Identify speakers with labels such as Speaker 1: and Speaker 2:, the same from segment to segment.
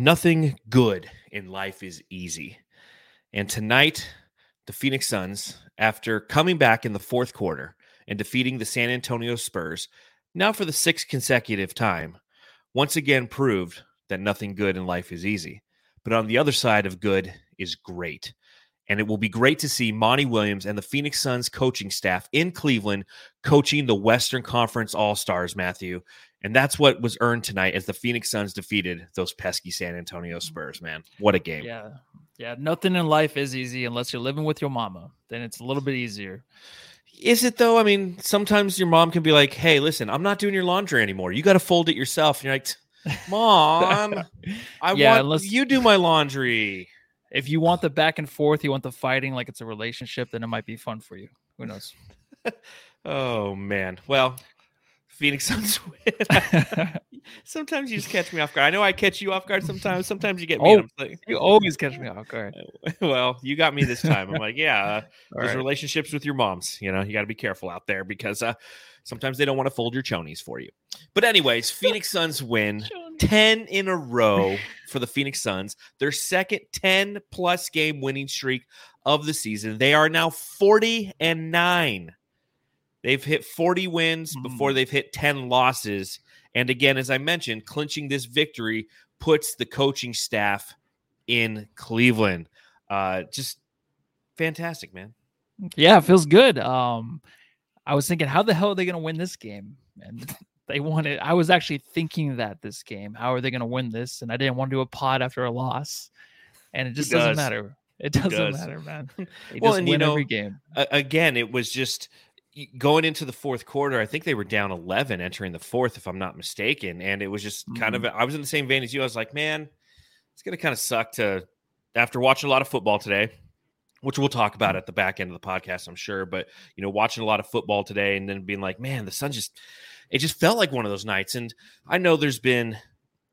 Speaker 1: Nothing good in life is easy. And tonight, the Phoenix Suns, after coming back in the fourth quarter and defeating the San Antonio Spurs, now for the sixth consecutive time, once again proved that nothing good in life is easy. But on the other side of good is great. And it will be great to see Monty Williams and the Phoenix Suns coaching staff in Cleveland coaching the Western Conference All Stars, Matthew. And that's what was earned tonight as the Phoenix Suns defeated those pesky San Antonio mm. Spurs, man. What a game.
Speaker 2: Yeah. Yeah. Nothing in life is easy unless you're living with your mama. Then it's a little bit easier.
Speaker 1: Is it though? I mean, sometimes your mom can be like, hey, listen, I'm not doing your laundry anymore. You got to fold it yourself. And you're like, Mom, I yeah, want unless, you do my laundry.
Speaker 2: If you want the back and forth, you want the fighting like it's a relationship, then it might be fun for you. Who knows?
Speaker 1: oh man. Well, Phoenix Suns win. sometimes you just catch me off guard. I know I catch you off guard sometimes. Sometimes you get me.
Speaker 2: Oh, like, you always catch me off guard.
Speaker 1: Well, you got me this time. I'm like, yeah, uh, there's right. relationships with your moms. You know, you got to be careful out there because uh, sometimes they don't want to fold your chonies for you. But anyways, Phoenix Suns win 10 in a row for the Phoenix Suns. Their second 10 plus game winning streak of the season. They are now 40 and 9. They've hit 40 wins mm-hmm. before they've hit 10 losses. And again, as I mentioned, clinching this victory puts the coaching staff in Cleveland. Uh, just fantastic, man.
Speaker 2: Yeah, it feels good. Um, I was thinking, how the hell are they going to win this game? And they won it. I was actually thinking that this game, how are they going to win this? And I didn't want to do a pod after a loss. And it just does. doesn't matter. It doesn't does. matter, man. They well, and you know.
Speaker 1: Again, it was just going into the fourth quarter. I think they were down 11 entering the fourth, if I'm not mistaken. And it was just mm-hmm. kind of, mm-hmm. I was in the same vein as you. I was like, man, it's going to kind of suck to, after watching a lot of football today, which we'll talk about at the back end of the podcast, I'm sure. But you know, watching a lot of football today and then being like, man, the sun just it just felt like one of those nights. And I know there's been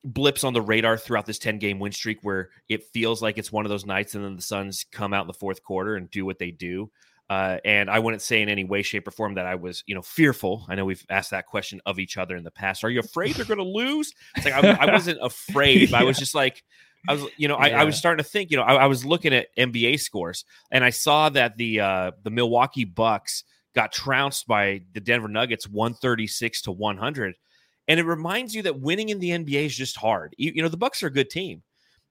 Speaker 1: blips on the radar throughout this 10 game win streak where it feels like it's one of those nights and then the Suns come out in the fourth quarter and do what they do. Uh, and I wouldn't say in any way, shape, or form that I was, you know, fearful. I know we've asked that question of each other in the past. Are you afraid they're going to lose? It's like I, I wasn't afraid. yeah. I was just like, I was, you know, yeah. I, I, was starting to think, you know, I, I, was looking at NBA scores and I saw that the uh, the Milwaukee Bucks got trounced by the Denver Nuggets 136 to 100. And it reminds you that winning in the NBA is just hard. You, you know, the Bucks are a good team.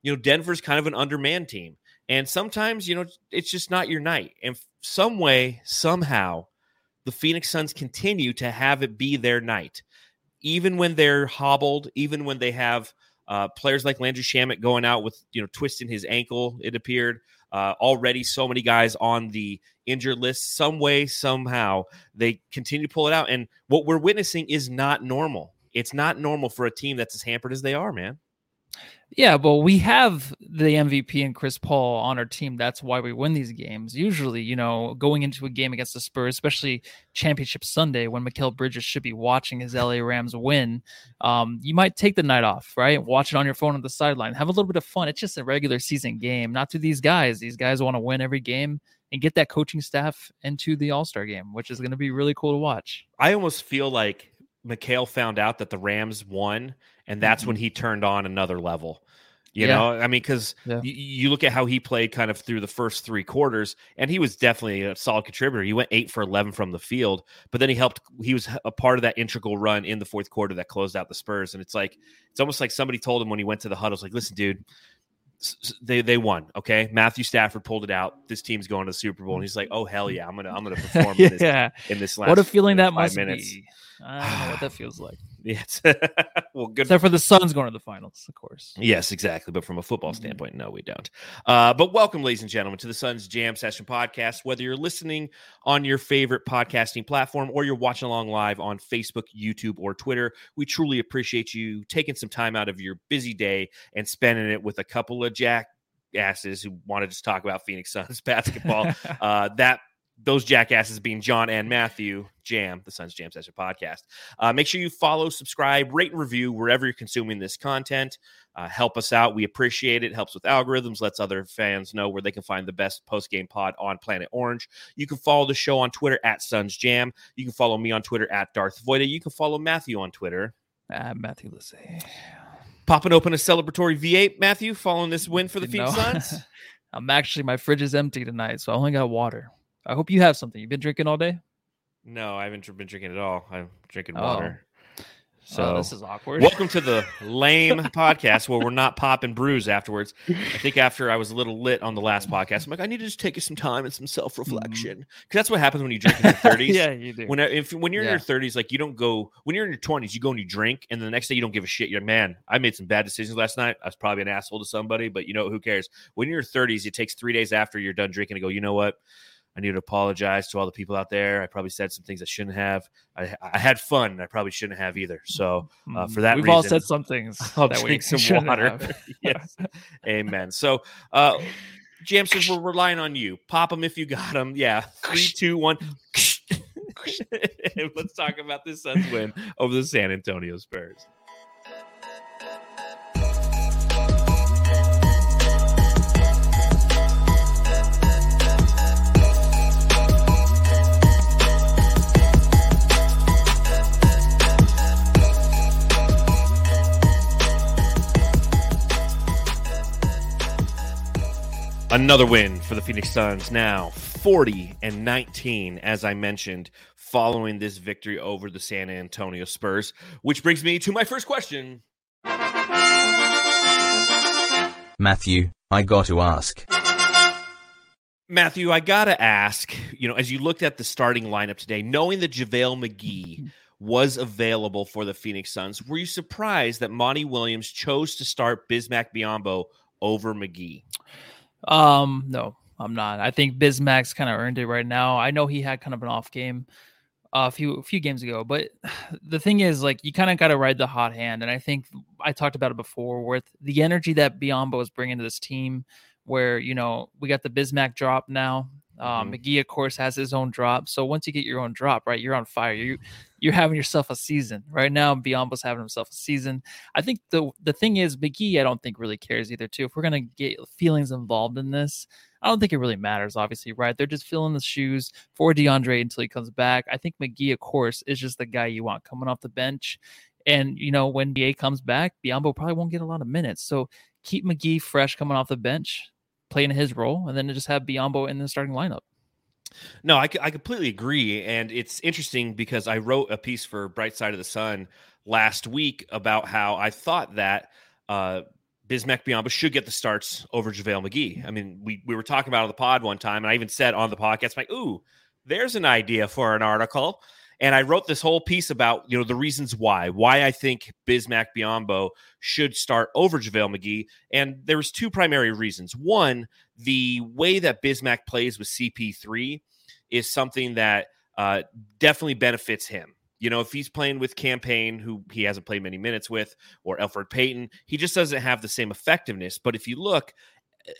Speaker 1: You know, Denver's kind of an undermanned team. And sometimes, you know, it's just not your night. And some way, somehow, the Phoenix Suns continue to have it be their night. Even when they're hobbled, even when they have uh, players like Landry Shamet going out with, you know, twisting his ankle, it appeared. Uh, already so many guys on the injured list. Some way, somehow, they continue to pull it out. And what we're witnessing is not normal. It's not normal for a team that's as hampered as they are, man.
Speaker 2: Yeah, well, we have the MVP and Chris Paul on our team. That's why we win these games. Usually, you know, going into a game against the Spurs, especially Championship Sunday when Mikal Bridges should be watching his LA Rams win, um, you might take the night off, right? Watch it on your phone on the sideline. Have a little bit of fun. It's just a regular season game, not to these guys. These guys want to win every game and get that coaching staff into the All Star game, which is going to be really cool to watch.
Speaker 1: I almost feel like Mikal found out that the Rams won and that's mm-hmm. when he turned on another level. You yeah. know, I mean, because yeah. y- you look at how he played kind of through the first three quarters, and he was definitely a solid contributor. He went eight for 11 from the field, but then he helped, he was a part of that integral run in the fourth quarter that closed out the Spurs. And it's like, it's almost like somebody told him when he went to the huddle, like, listen, dude, they they won. Okay, Matthew Stafford pulled it out. This team's going to the Super Bowl, and he's like, "Oh hell yeah, I'm gonna I'm gonna perform yeah. in this in this last."
Speaker 2: What a feeling that must minutes. be. I don't know what that feels like.
Speaker 1: Yes. well, good.
Speaker 2: Except for the Suns going to the finals, of course.
Speaker 1: Yes, exactly. But from a football mm-hmm. standpoint, no, we don't. Uh, but welcome, ladies and gentlemen, to the Suns Jam Session podcast. Whether you're listening on your favorite podcasting platform or you're watching along live on Facebook, YouTube, or Twitter, we truly appreciate you taking some time out of your busy day and spending it with a couple of jack asses who want to just talk about Phoenix Suns basketball. uh, that those jackasses being John and Matthew Jam, the Suns Jam Session podcast. Uh, make sure you follow, subscribe, rate, and review wherever you're consuming this content. Uh, help us out. We appreciate it. Helps with algorithms, lets other fans know where they can find the best post game pod on Planet Orange. You can follow the show on Twitter at Suns Jam. You can follow me on Twitter at Darth Voida. You can follow Matthew on Twitter.
Speaker 2: Uh, Matthew Lissay.
Speaker 1: Popping open a celebratory V8, Matthew, following this win for the Phoenix Suns.
Speaker 2: I'm actually my fridge is empty tonight, so I only got water. I hope you have something. You've been drinking all day.
Speaker 1: No, I haven't been drinking at all. I'm drinking water.
Speaker 2: Oh. So oh, this is awkward.
Speaker 1: Welcome to the lame podcast where we're not popping brews afterwards. I think after I was a little lit on the last podcast, I'm like, I need to just take some time and some self reflection because mm-hmm. that's what happens when you drink in your 30s.
Speaker 2: yeah, you do.
Speaker 1: When if when you're yeah. in your 30s, like you don't go when you're in your 20s, you go and you drink, and the next day you don't give a shit. You're like, man, I made some bad decisions last night. I was probably an asshole to somebody, but you know who cares? When you're 30s, it takes three days after you're done drinking to go. You know what? I need to apologize to all the people out there. I probably said some things I shouldn't have. I, I had fun. I probably shouldn't have either. So uh, mm, for that,
Speaker 2: we've
Speaker 1: reason,
Speaker 2: all said some things.
Speaker 1: I'll drink some water. yes, amen. So, uh, Jamsters, we're relying on you. Pop them if you got them. Yeah, three, two, one. Let's talk about this Suns win over the San Antonio Spurs. Another win for the Phoenix Suns now 40 and 19, as I mentioned, following this victory over the San Antonio Spurs. Which brings me to my first question.
Speaker 3: Matthew, I got to ask.
Speaker 1: Matthew, I got to ask, you know, as you looked at the starting lineup today, knowing that JaVale McGee was available for the Phoenix Suns, were you surprised that Monty Williams chose to start Bismack Biyombo over McGee?
Speaker 2: Um, no, I'm not. I think Bismack's kind of earned it right now. I know he had kind of an off game uh, a few a few games ago, but the thing is, like, you kind of got to ride the hot hand, and I think I talked about it before with the energy that Biyombo is bringing to this team. Where you know we got the Bismack drop now, um, mm-hmm. McGee, of course, has his own drop. So once you get your own drop, right, you're on fire. You you're having yourself a season right now. Biyombo's having himself a season. I think the the thing is, McGee, I don't think really cares either. Too, if we're gonna get feelings involved in this, I don't think it really matters. Obviously, right? They're just filling the shoes for DeAndre until he comes back. I think McGee, of course, is just the guy you want coming off the bench. And you know when BA comes back, Biyombo probably won't get a lot of minutes. So keep McGee fresh coming off the bench playing his role, and then just have Biyombo in the starting lineup.
Speaker 1: No, I, I completely agree. And it's interesting because I wrote a piece for Bright Side of the Sun last week about how I thought that uh, Bismack Biyombo should get the starts over JaVale McGee. I mean, we, we were talking about on the pod one time, and I even said on the podcast, like, ooh, there's an idea for an article. And I wrote this whole piece about, you know, the reasons why, why I think Bismack Biyombo should start over JaVale McGee. And there was two primary reasons. One, the way that Bismack plays with CP3 is something that uh, definitely benefits him. You know, if he's playing with Cam Payne, who he hasn't played many minutes with, or Elfrid Payton, he just doesn't have the same effectiveness. But if you look,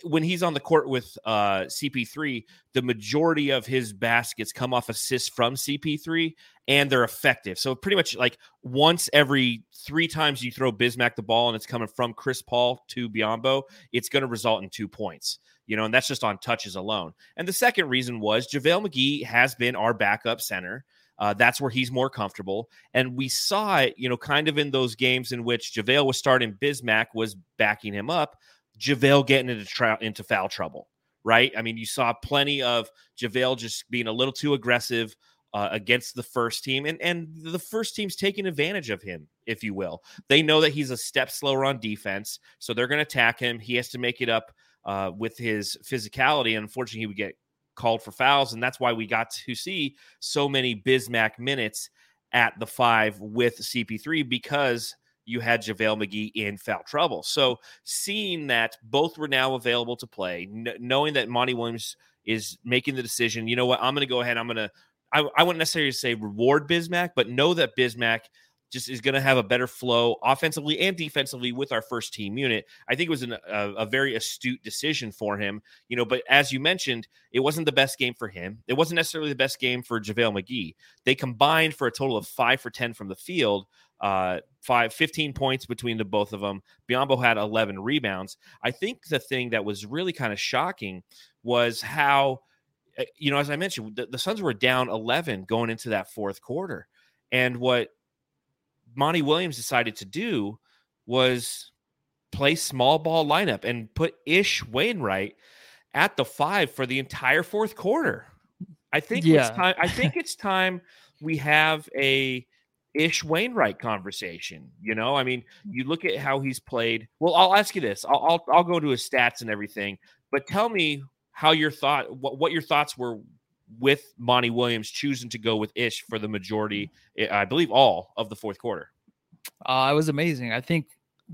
Speaker 1: when he's on the court with uh, CP3, the majority of his baskets come off assists from CP3 and they're effective. So pretty much like once every three times you throw Bismack the ball and it's coming from Chris Paul to Biyombo, it's going to result in two points. You know, and that's just on touches alone. And the second reason was JaVale McGee has been our backup center. Uh, that's where he's more comfortable. And we saw it, you know, kind of in those games in which JaVale was starting, Bismack was backing him up. JaVale getting into tra- into foul trouble, right? I mean, you saw plenty of JaVale just being a little too aggressive uh, against the first team, and and the first team's taking advantage of him, if you will. They know that he's a step slower on defense, so they're going to attack him. He has to make it up uh, with his physicality, and unfortunately, he would get called for fouls, and that's why we got to see so many Bismack minutes at the five with CP3 because you had JaVale McGee in foul trouble. So seeing that both were now available to play, n- knowing that Monty Williams is making the decision, you know what, I'm going to go ahead. I'm going to, I, wouldn't necessarily say reward Bismack, but know that Bismack just is going to have a better flow offensively and defensively with our first team unit. I think it was an, a, a, very astute decision for him, you know. But as you mentioned, it wasn't the best game for him. It wasn't necessarily the best game for JaVale McGee. They combined for a total of five for 10 from the field, uh, five, 15 points between the both of them. Biyombo had 11 rebounds. I think the thing that was really kind of shocking was how, eh, you know, as I mentioned, the, the Suns were down 11 going into that fourth quarter. And what Monty Williams decided to do was play small ball lineup and put Ish Wainwright at the five for the entire fourth quarter. I think
Speaker 2: Yeah.
Speaker 1: it's time. I think it's time we have a Ish Wainwright conversation. You know, I mean, you look at how he's played. Well, I'll ask you this. I'll I'll, I'll go to his stats and everything, but tell me how your thought what, what your thoughts were with Monty Williams choosing to go with Ish for the majority, eh, I believe all of the fourth quarter.
Speaker 2: Uh, it was amazing. I think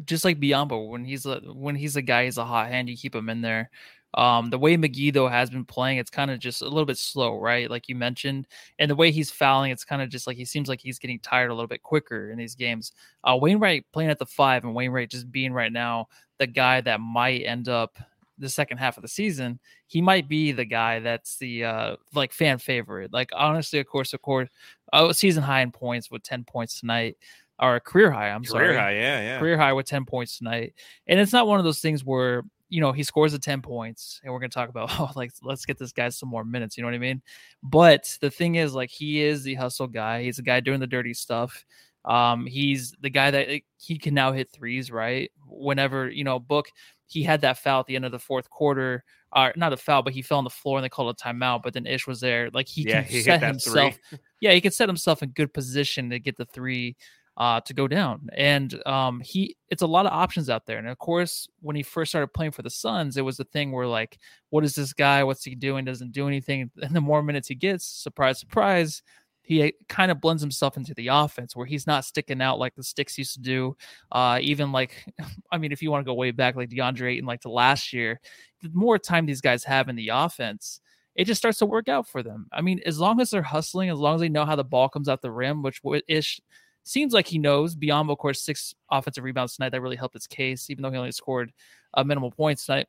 Speaker 2: just like Biyombo, when he's a when he's a guy, he's a hot hand. You keep him in there. Um, the way McGee though has been playing, it's kind of just a little bit slow, right? Like you mentioned, and the way he's fouling, it's kind of just like he seems like he's getting tired a little bit quicker in these games. Uh, Wainwright playing at the five, and Wainwright just being right now the guy that might end up the second half of the season. He might be the guy that's the uh like fan favorite. Like honestly, of course, of course, oh, season high in points with ten points tonight or career high. I'm
Speaker 1: Career
Speaker 2: sorry, career
Speaker 1: high, yeah, yeah.
Speaker 2: career high with 10 points tonight. And it's not one of those things where, you know, he scores the 10 points and we're going to talk about, oh, like, let's get this guy some more minutes. You know what I mean? But the thing is, like, he is the hustle guy. He's the guy doing the dirty stuff. Um, he's the guy that like, he can now hit threes, right? Whenever, you know, Book, he had that foul at the end of the fourth quarter. Uh, not a foul, but he fell on the floor and they called a timeout. But then Ish was there. Like, he
Speaker 1: yeah,
Speaker 2: can
Speaker 1: he hit
Speaker 2: set
Speaker 1: that
Speaker 2: himself
Speaker 1: three.
Speaker 2: yeah, he can set himself in good position to get the three uh, to go down. And um, he, it's a lot of options out there. And of course, when he first started playing for the Suns, it was the thing where like, what is this guy? What's he doing? Doesn't do anything. And the more minutes he gets, surprise, surprise, he kind of blends himself into the offense where he's not sticking out like the sticks used to do. Uh, even like, I mean, if you want to go way back, like DeAndre Ayton, like to last year, the more time these guys have in the offense, it just starts to work out for them. I mean, as long as they're hustling, as long as they know how the ball comes out the rim, which Ish seems like he knows. Beyond, of course, six offensive rebounds tonight. That really helped his case, even though he only scored uh, minimal points tonight.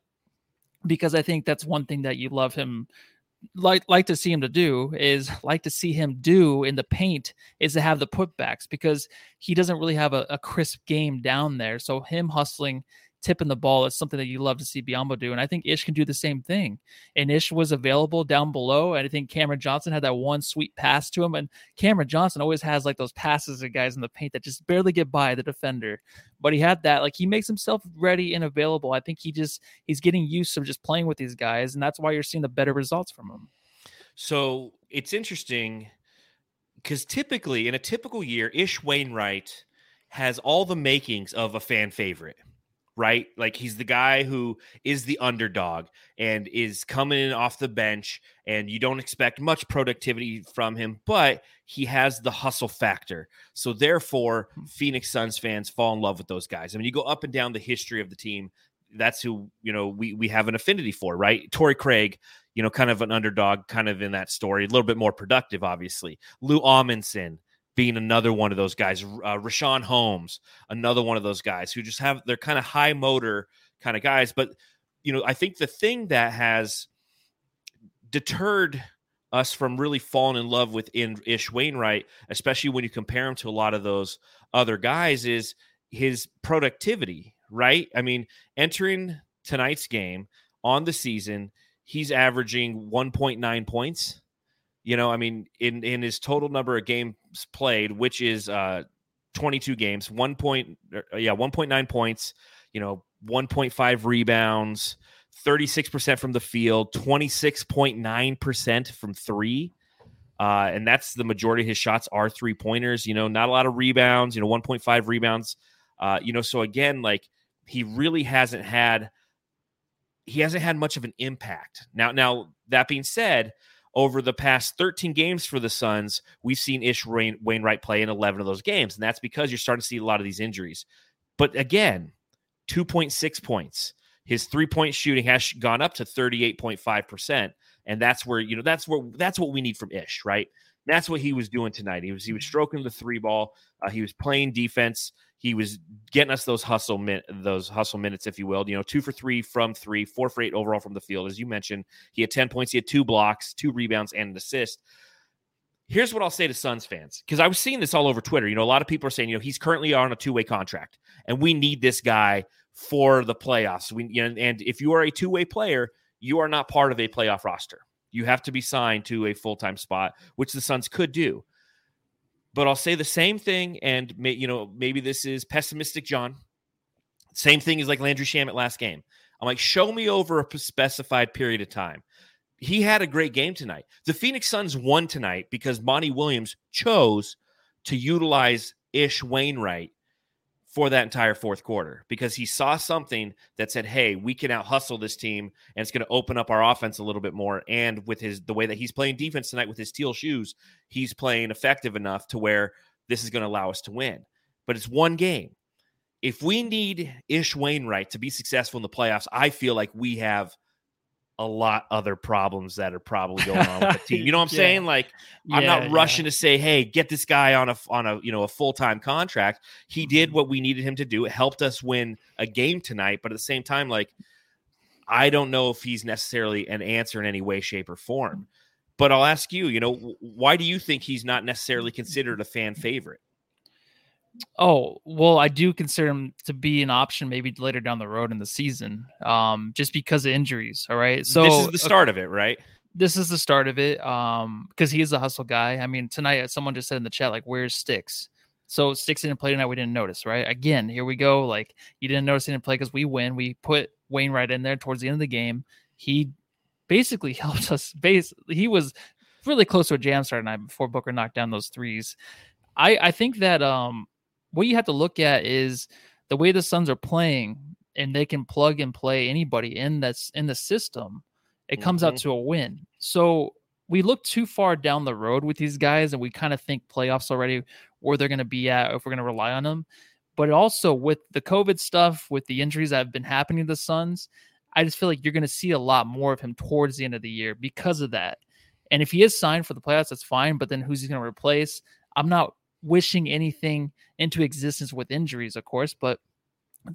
Speaker 2: Because I think that's one thing that you love him like like to see him to do is like to see him do in the paint is to have the putbacks because he doesn't really have a, a crisp game down there. So him hustling, tipping the ball is something that you love to see Biyombo do. And I think Ish can do the same thing. And Ish was available down below. And I think Cameron Johnson had that one sweet pass to him. And Cameron Johnson always has like those passes to guys in the paint that just barely get by the defender. But he had that, like he makes himself ready and available. I think he just he's getting used to just playing with these guys, and that's why you're seeing the better results from him.
Speaker 1: So it's interesting because typically in a typical year, Ish Wainwright has all the makings of a fan favorite, right? Like he's the guy who is the underdog and is coming in off the bench, and you don't expect much productivity from him, but he has the hustle factor. So therefore, hmm. Phoenix Suns fans fall in love with those guys. I mean, you go up and down the history of the team. That's who you know we we have an affinity for, right? Torrey Craig, you know, kind of an underdog, kind of in that story, a little bit more productive, obviously. Lou Amundson being another one of those guys. Uh, Richaun Holmes, another one of those guys who just have they're kind of high motor kind of guys. But you know, I think the thing that has deterred us from really falling in love with in Ish Wainwright, especially when you compare him to a lot of those other guys, is his productivity. Right? I mean, entering tonight's game on the season, he's averaging 1.9 points. You know, I mean, in in his total number of games played, which is uh 22 games, one point, uh, yeah, 1.9 points. You know, 1.5 rebounds, 36% from the field, 26.9% from three. Uh, and that's the majority of his shots are three pointers. You know, not a lot of rebounds. You know, 1.5 rebounds. Uh, you know, so again, like he really hasn't had he hasn't had much of an impact. Now, now that being said, over the past 13 games for the Suns, we've seen Ish Wain, Wainwright play in 11 of those games, and that's because you're starting to see a lot of these injuries. But again, 2.6 points. His three point shooting has gone up to 38.5 percent, and that's where you know that's where that's what we need from Ish, right? That's what he was doing tonight. He was he was stroking the three ball. Uh, he was playing defense. He was getting us those hustle min- those hustle minutes, if you will. You know, two for three from three, four for eight overall from the field. As you mentioned, he had ten points. He had two blocks, two rebounds, and an assist. Here's what I'll say to Suns fans because I was seeing this all over Twitter. You know, a lot of people are saying, you know, he's currently on a two way contract, and we need this guy for the playoffs. We, you know, and if you are a two way player, you are not part of a playoff roster. You have to be signed to a full time spot, which the Suns could do. But I'll say the same thing, and may, you know maybe this is pessimistic, John. Same thing as like Landry Shamet last game. I'm like, show me over a specified period of time. He had a great game tonight. The Phoenix Suns won tonight because Monty Williams chose to utilize Ish Wainwright for that entire fourth quarter because he saw something that said, "Hey, we can out hustle this team, and it's going to open up our offense a little bit more." And with his the way that he's playing defense tonight with his steel shoes, he's playing effective enough to where this is going to allow us to win. But it's one game. If we need Ish Wainwright to be successful in the playoffs, I feel like we have a lot other problems that are probably going on with the team. You know what I'm yeah. saying? Like yeah, I'm not rushing yeah. to say, "Hey, get this guy on a on a, you know, a full-time contract." He did mm-hmm. what we needed him to do. It helped us win a game tonight, but at the same time like I don't know if he's necessarily an answer in any way shape or form. But I'll ask you, you know, why do you think he's not necessarily considered a fan favorite?
Speaker 2: Oh, well, I do consider him to be an option maybe later down the road in the season, um, just because of injuries. All right. So
Speaker 1: this is the start of it, right?
Speaker 2: This is the start of it. Um, because he is a hustle guy. I mean, tonight someone just said in the chat, like, where's Sticks? So Sticks didn't play tonight. We didn't notice, right? Again, here we go. Like, you didn't notice he didn't play because we win. We put Wainwright in there towards the end of the game. He basically helped us. Base he was really close to a jam start tonight before Booker knocked down those threes. I I think that um what you have to look at is the way the Suns are playing, and they can plug and play anybody in that's in the system. It comes mm-hmm. out to a win. So we look too far down the road with these guys, and we kind of think playoffs already where they're going to be at if we're going to rely on them. But also with the COVID stuff, with the injuries that have been happening to the Suns, I just feel like you're going to see a lot more of him towards the end of the year because of that. And if he is signed for the playoffs, that's fine. But then who's he going to replace? I'm not wishing anything into existence with injuries, of course, but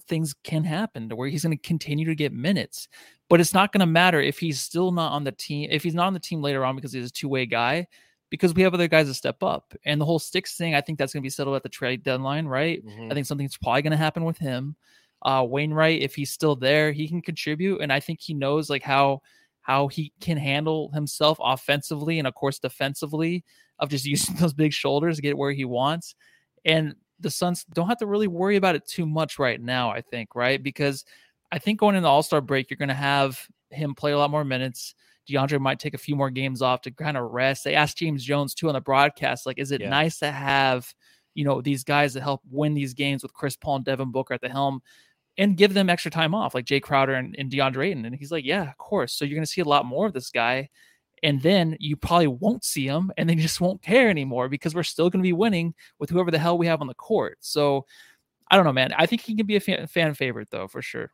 Speaker 2: things can happen to where he's going to continue to get minutes. But it's not going to matter if he's still not on the team, if he's not on the team later on because he's a two way guy, because we have other guys to step up. And the whole sticks thing, I think that's going to be settled at the trade deadline, right? Mm-hmm. I think something's probably going to happen with him. Uh, Wainwright, if he's still there, he can contribute, and I think he knows like how how he can handle himself offensively and of course defensively of just using those big shoulders to get where he wants. And the Suns don't have to really worry about it too much right now, I think, right? Because I think going into the All Star break, you're going to have him play a lot more minutes. DeAndre might take a few more games off to kind of rest. They asked James Jones too on the broadcast, like, is it yeah. nice to have, you know, these guys that help win these games with Chris Paul and Devin Booker at the helm and give them extra time off, like Jae Crowder and, and DeAndre Ayton? And he's like, yeah, of course. So you're going to see a lot more of this guy and then you probably won't see them and then you just won't care anymore because we're still going to be winning with whoever the hell we have on the court so i don't know man i think he can be a fan, fan favorite though for sure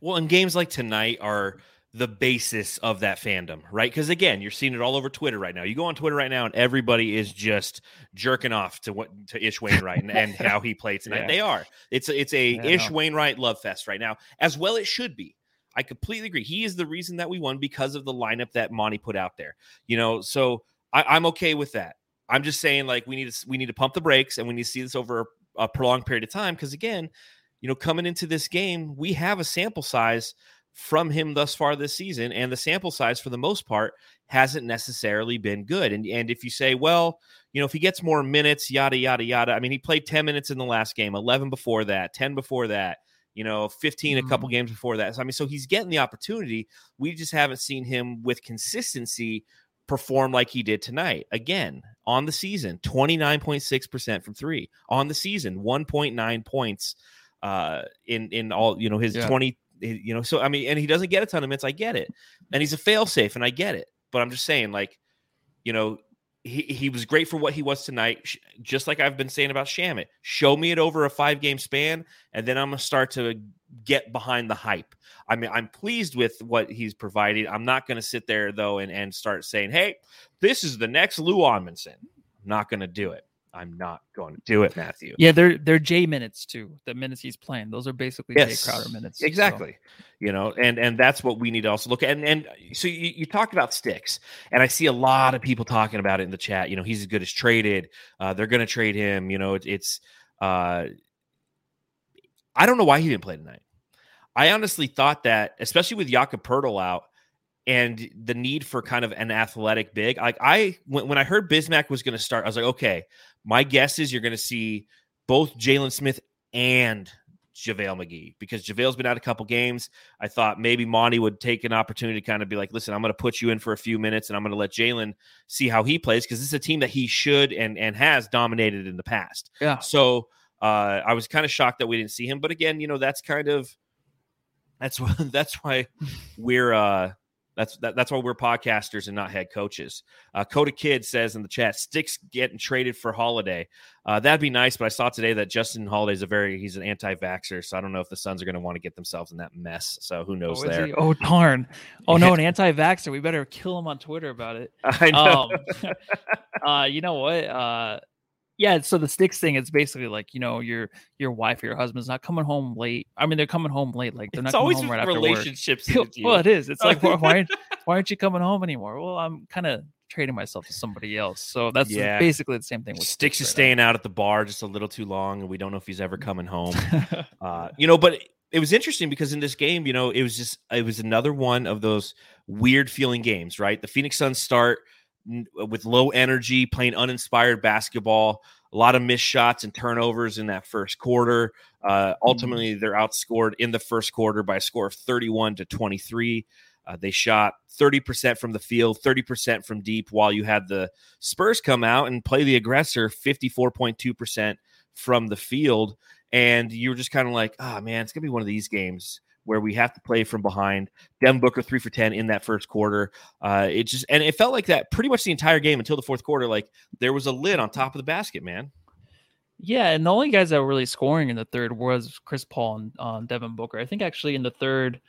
Speaker 1: well and games like tonight are the basis of that fandom, right? Because again, you're seeing it all over Twitter right now. You go on Twitter right now, and everybody is just jerking off to what to Ish Wainwright and, and how he played tonight. Yeah. They are. It's a, it's a Ish Wainwright love fest right now, as well it should be. I completely agree. He is the reason that we won because of the lineup that Monty put out there. You know, so I, am okay with that. I'm just saying, like, we need to we need to pump the brakes and we need to see this over a, a prolonged period of time. Because again, you know, coming into this game, we have a sample size from him thus far this season, and the sample size for the most part hasn't necessarily been good. And and if you say, well, you know, if he gets more minutes, yada yada yada. I mean, he played 10 minutes in the last game, 11 before that, 10 before that you know, 15 mm-hmm. a couple mm. games before that. So I mean, so he's getting the opportunity. We just haven't seen him with consistency perform like he did tonight. Again, on the season, 29.6% from 3. On the season, 1.9 points uh in in all, you know, his yeah. 20 you know, so I mean, and he doesn't get a ton of minutes, I get it. And he's a fail safe and I get it. But I'm just saying like, you know, he, he was great for what he was tonight. Just like I've been saying about Shamet, show me it over a five game span, and then I'm gonna start to get behind the hype. I mean, I'm pleased with what he's provided. I'm not gonna sit there though and, and start saying, "Hey, this is the next Lou Amundson." I'm not gonna do it. I'm not going to do it, Matthew.
Speaker 2: Yeah, they're they're J minutes too. The minutes he's playing, those are basically yes, Jae Crowder minutes.
Speaker 1: Exactly. So. You know, and and that's what we need to also look at. And and so you, you talked about sticks, and I see a lot of people talking about it in the chat. You know, he's as good as traded. Uh, they're going to trade him. You know, it, it's. Uh, I don't know why he didn't play tonight. I honestly thought that, especially with Jakob Poeltl out, and the need for kind of an athletic big. Like I when, when I heard Bismack was going to start, I was like, okay, my guess is you're going to see both Jalen Smith and JaVale McGee because JaVale's been out a couple games. I thought maybe Monty would take an opportunity to kind of be like, listen, I'm going to put you in for a few minutes and I'm going to let Jalen see how he plays because this is a team that he should and and has dominated in the past.
Speaker 2: Yeah.
Speaker 1: So uh, I was kind of shocked that we didn't see him, but again, you know, that's kind of that's why that's why we're uh that's that, that's why we're podcasters and not head coaches. Uh, Coda Kid says in the chat, sticks getting traded for Holiday. Uh, that'd be nice, but I saw today that Justin Holiday's a very he's an anti-vaxxer, so I don't know if the Suns are going to want to get themselves in that mess. So who knows
Speaker 2: Oh,
Speaker 1: there?
Speaker 2: he? Oh darn! Oh no, an anti-vaxxer. We better kill him on Twitter about it.
Speaker 1: I know.
Speaker 2: Um, uh, you know what? Yeah. So the sticks thing, it's basically like you know your your wife or your husband's not coming home late. I mean, they're coming home late. Like they're
Speaker 1: it's
Speaker 2: not coming
Speaker 1: always
Speaker 2: home
Speaker 1: with
Speaker 2: right after work.
Speaker 1: relationships.
Speaker 2: well, it is. It's like why why aren't, why aren't you coming home anymore? Well, I'm kind of trading myself to somebody else. So that's
Speaker 1: Yeah.
Speaker 2: basically the same thing with
Speaker 1: Sticks is
Speaker 2: right
Speaker 1: staying out at the bar just a little too long, and we don't know if he's ever coming home. Uh, you know, but it was interesting because in this game, you know, it was just it was another one of those weird feeling games, right? The Phoenix Suns start with low energy, playing uninspired basketball, a lot of missed shots and turnovers in that first quarter. Uh, ultimately, they're outscored in the first quarter by a score of 31 to 23. Uh, they shot 30% from the field, 30% from deep, while you had the Spurs come out and play the aggressor 54.2% from the field and you were just kind of like, oh man, it's gonna be one of these games where we have to play from behind. Devin Booker three for ten in that first quarter. Uh, it just and it felt like that pretty much the entire game until the fourth quarter. Like there was a lid on top of the basket, man.
Speaker 2: Yeah, and the only guys that were really scoring in the third was Chris Paul and um, Devin Booker. I think actually in the third,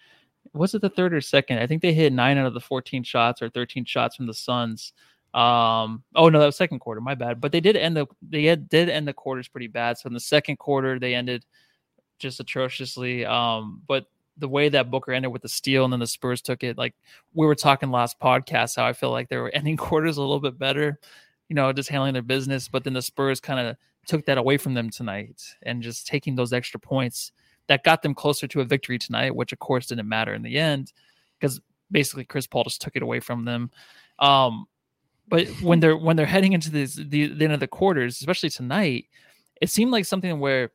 Speaker 2: was it the third or second? I think they hit nine out of the 14 shots or 13 shots from the Suns. Um, oh no, that was second quarter. My bad. But they did end the they had, did end the quarters pretty bad. So in the second quarter, they ended just atrociously. Um, but the way that Booker ended with the steal and then the Spurs took it, like we were talking last podcast, how I feel like they were ending quarters a little bit better, you know, just handling their business. But then the Spurs kind of took that away from them tonight and just taking those extra points that got them closer to a victory tonight, which of course didn't matter in the end because basically Chris Paul just took it away from them. Um, but when they're when they're heading into this, the, the end of the quarters, especially tonight, it seemed like something where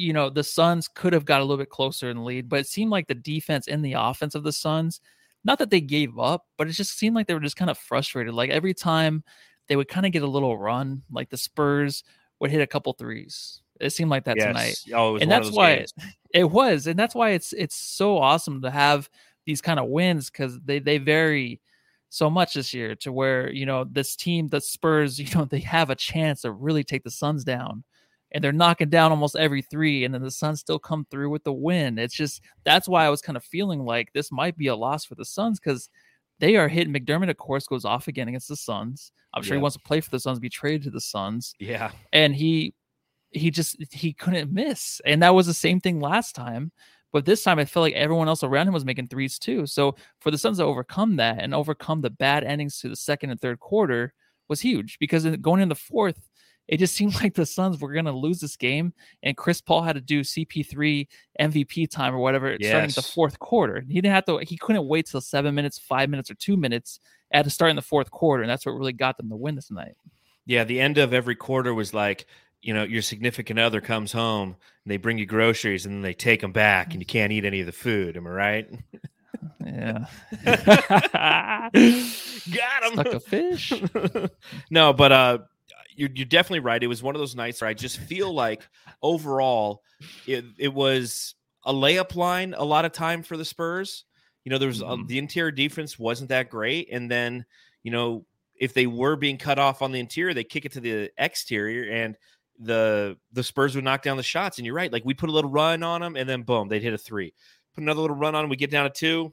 Speaker 2: you know the Suns could have got a little bit closer in the lead, but it seemed like the defense and the offense of the Suns, not that they gave up, but it just seemed like they were just kind of frustrated. Like every time they would kind of get a little run, like the Spurs would hit a couple threes. It seemed like that tonight
Speaker 1: Oh, it
Speaker 2: and that's why
Speaker 1: games.
Speaker 2: it was and that's why it's it's so awesome to have these kind of wins because they they vary so much this year to where you know this team the spurs you know they have a chance to really take the suns down and they're knocking down almost every three and then the suns still come through with the win. It's just that's why i was kind of feeling like this might be a loss for the suns because they are hitting mcdermott of course goes off again against the suns. I'm sure
Speaker 1: Yeah.
Speaker 2: he wants to play for the suns be traded to the suns.
Speaker 1: Yeah,
Speaker 2: and he he just he couldn't miss. And that was the same thing last time but this time i felt like everyone else around him was making threes too. So for the suns to overcome that and overcome the bad endings to the second and third quarter was huge because going in the fourth it just seemed like the suns were going to lose this game and chris paul had to do cp3 mvp time or whatever starting the fourth quarter he didn't have to he couldn't wait till seven minutes five minutes or two minutes at to start in the fourth quarter and that's what really got them the win this night
Speaker 1: yeah. The end of every quarter was like. You know, your significant other comes home and they bring you groceries and then they take them back and you can't eat any of the food. Am I right?
Speaker 2: yeah
Speaker 1: Got him.
Speaker 2: Stuck a fish.
Speaker 1: no, but uh, you're you're definitely right. It was one of those nights where I just feel like overall it it was a layup line a lot of time for the Spurs. You know, there was uh,
Speaker 2: Mhm.
Speaker 1: the interior defense wasn't that great, and then you know if they were being cut off on the interior, they kick it to the exterior and. The the Spurs would knock down the shots, and you're right. Like we put a little run on them, and then boom, they'd hit a three. Put another little run on them, we get down to two,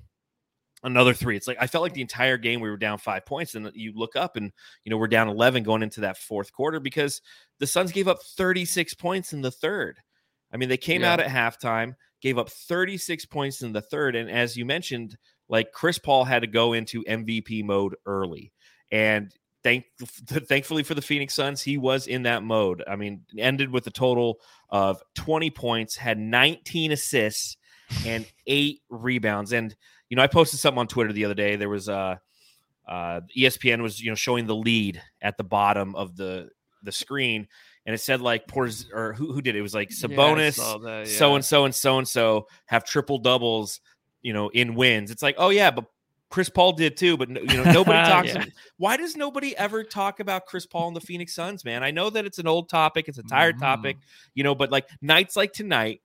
Speaker 1: another three. It's like I felt like the entire game we were down five points, and you look up and you know we're down eleven going into that fourth quarter because the Suns gave up thirty six points in the third. I mean, they came
Speaker 2: Yeah.
Speaker 1: out at halftime, gave up thirty six points in the third, and as you mentioned, like Chris Paul had to go into MVP mode early, and thank thankfully for the Phoenix Suns, he was in that mode. I mean, ended with a total of twenty points, had nineteen assists and eight rebounds. And you know, I posted something on Twitter the other day. There was uh, uh, ESPN was you know showing the lead at the bottom of the the screen, and it said like Porz or who who did it? It was like Sabonis, so and so and so and so have triple doubles, you know, in wins. It's like, oh yeah, but Chris Paul did too, but no- you know, nobody talks.
Speaker 2: Yeah.
Speaker 1: Why does nobody ever talk about Chris Paul and the Phoenix Suns, man? I know that it's an old topic, it's a tired
Speaker 2: Mhm.
Speaker 1: topic, you know, but like nights like tonight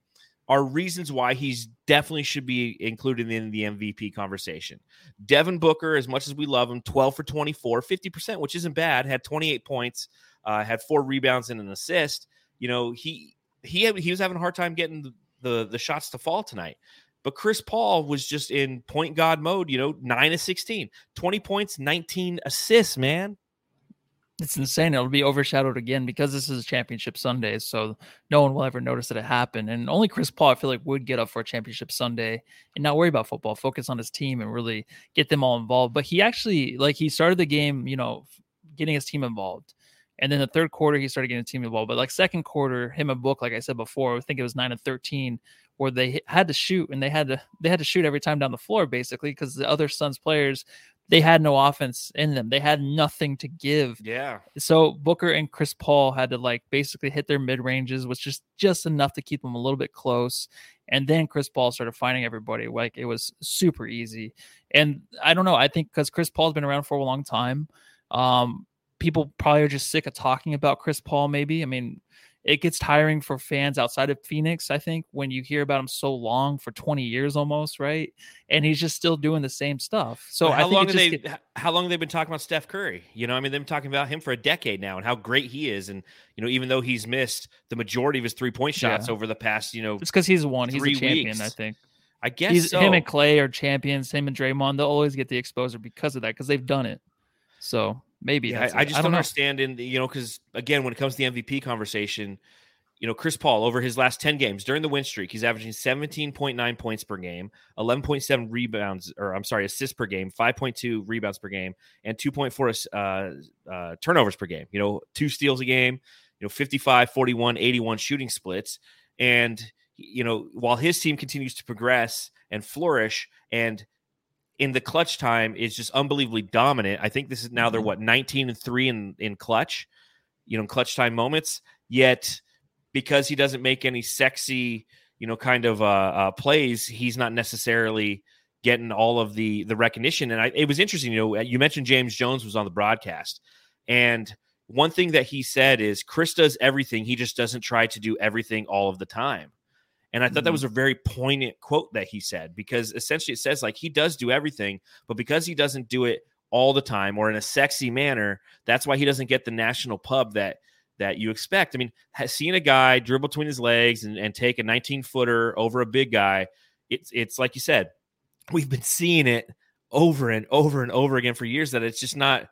Speaker 1: are reasons why he's definitely should be included in the MVP conversation. Devin Booker, as much as we love him, 12 for 24, 50%, which isn't bad, had 28 points, uh, had four rebounds and an assist. You know, he he he was having a hard time getting the, the the shots to fall tonight. But Chris Paul was just in point god mode, you know, 9 of 16, 20 points, 19 assists, man.
Speaker 2: It's insane. It'll be overshadowed again because this is a championship Sunday. So no one will ever notice that it happened. And only Chris Paul, I feel like, would get up for a championship Sunday and not worry about football, focus on his team and really get them all involved. But he actually, like, he started the game, you know, getting his team involved. And then the third quarter, he started getting the team involved. But like second quarter, him and Book, like I said before, I think it was nine and thirteen, where they had to shoot and they had to they had to shoot every time down the floor basically because the other Suns players they had no offense in them. They had nothing to give.
Speaker 1: Yeah.
Speaker 2: So Booker and Chris Paul had to like basically hit their mid ranges, which just just enough to keep them a little bit close. And then Chris Paul started finding everybody. Like it was super easy. And I don't know. I think because Chris Paul's been around for a long time, um, people probably are just sick of talking about Chris Paul. Maybe I mean. It gets tiring for fans outside of Phoenix, I think, when you hear about him so long for 20 years almost, right? And he's just still doing the same stuff. So
Speaker 1: how
Speaker 2: think
Speaker 1: long have they
Speaker 2: get-
Speaker 1: how long have they been talking about Steph Curry? You know, I mean, they've been talking about him for a decade now and how great he is. And, you know, even though he's missed the majority of his three point shots
Speaker 2: Yeah.
Speaker 1: over the past, you know,
Speaker 2: it's because he's won. He's a champion,
Speaker 1: weeks.
Speaker 2: I think.
Speaker 1: I guess
Speaker 2: He's
Speaker 1: so.
Speaker 2: him and Clay are champions. Him and Draymond, they'll always get the exposure because of that because they've done it. So maybe
Speaker 1: Yeah, I, I just
Speaker 2: don't
Speaker 1: don't,
Speaker 2: know.
Speaker 1: understand in the, you know, because again, when it comes to the MVP conversation, you know, Chris Paul over his last 10 games during the win streak, he's averaging 17.9 points per game, 11.7 rebounds, or I'm sorry, assists per game, 5.2 rebounds per game, and 2.4 uh, uh, turnovers per game. You know, two steals a game, you know, 55, 41, 81 shooting splits. And, you know, while his team continues to progress and flourish and in the clutch time is just unbelievably dominant. I think this is now they're
Speaker 2: Mhm.
Speaker 1: what 19 and 3 in in clutch, you know, in clutch time moments. Yet because he doesn't make any sexy, you know, kind of uh, uh plays, he's not necessarily getting all of the the recognition and I, it was interesting, you know, you mentioned James Jones was on the broadcast and one thing that he said is Chris does everything, he just doesn't try to do everything all of the time. And I thought that
Speaker 2: Mhm.
Speaker 1: was a very poignant quote that he said because essentially it says like he does do everything, but because he doesn't do it all the time or in a sexy manner, that's why he doesn't get the national pub that that you expect. I mean, seen a guy dribble between his legs and, and take a 19 footer over a big guy. It's it's like you said, we've been seeing it over and over and over again for years that it's just not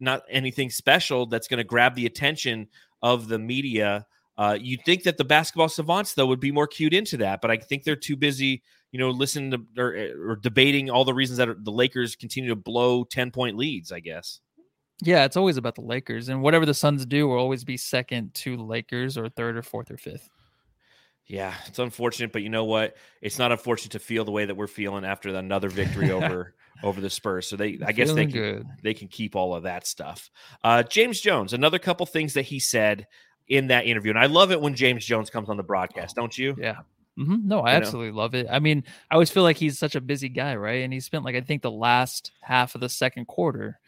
Speaker 1: not anything special that's going to grab the attention of the media. Uh, you'd think that the basketball savants though would be more cued into that, but I think they're too busy, you know, listening to or, or debating all the reasons that the Lakers continue to blow ten point leads. I guess.
Speaker 2: Yeah, it's always about the Lakers, and whatever the Suns do will always be second to Lakers or third or fourth or fifth.
Speaker 1: Yeah, it's unfortunate, but you know what? It's not unfortunate to feel the way that we're feeling after another victory over over the Spurs. So they, I guess they can,
Speaker 2: good.
Speaker 1: they can keep all of that stuff. Uh, James Jones, another couple things that he said in that interview, and I love it when James Jones comes on the broadcast, don't you?
Speaker 2: Yeah. hmm No, I
Speaker 1: You know?
Speaker 2: absolutely love it. I mean, I always feel like he's such a busy guy, right? And he spent like I think the last half of the second quarter,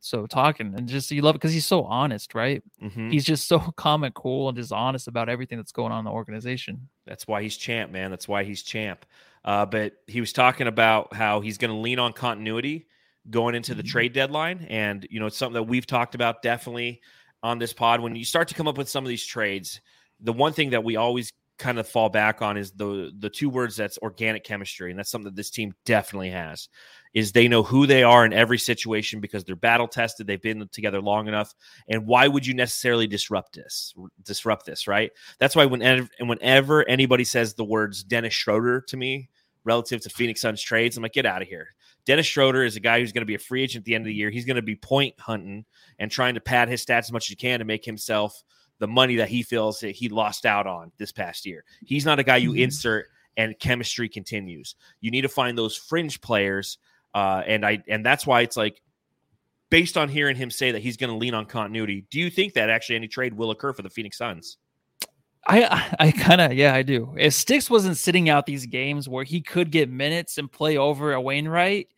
Speaker 2: so talking and just you love it because he's so honest, right?
Speaker 1: Mhm.
Speaker 2: He's just so calm and cool and just honest about everything that's going on in the organization.
Speaker 1: That's why he's champ, man. That's why he's champ. Uh, but he was talking about how he's going to lean on continuity going into the
Speaker 2: Mhm.
Speaker 1: trade deadline, and you know it's something that we've talked about definitely on this pod. When you start to come up with some of these trades, the one thing that we always kind of fall back on is the the two words that's organic chemistry, and that's something that this team definitely has. Is they know who they are in every situation because they're battle tested. They've been together long enough, and why would you necessarily disrupt this? Disrupt this, right? That's why whenever and whenever anybody says the words Dennis Schroeder to me relative to Phoenix Suns trades, I'm like, get out of here. Dennis Schroeder is a guy who's going to be a free agent at the end of the year. He's going to be point hunting and trying to pad his stats as much as he can to make himself the money that he feels that he lost out on this past year. He's not a guy you
Speaker 2: Mhm.
Speaker 1: insert and chemistry continues. You need to find those fringe players, uh, and I and that's why it's like based on hearing him say that he's going to lean on continuity, do you think that actually any trade will occur for the Phoenix Suns?
Speaker 2: I I kind of yeah I do. If Sticks wasn't sitting out these games where he could get minutes and play over a Wainwright,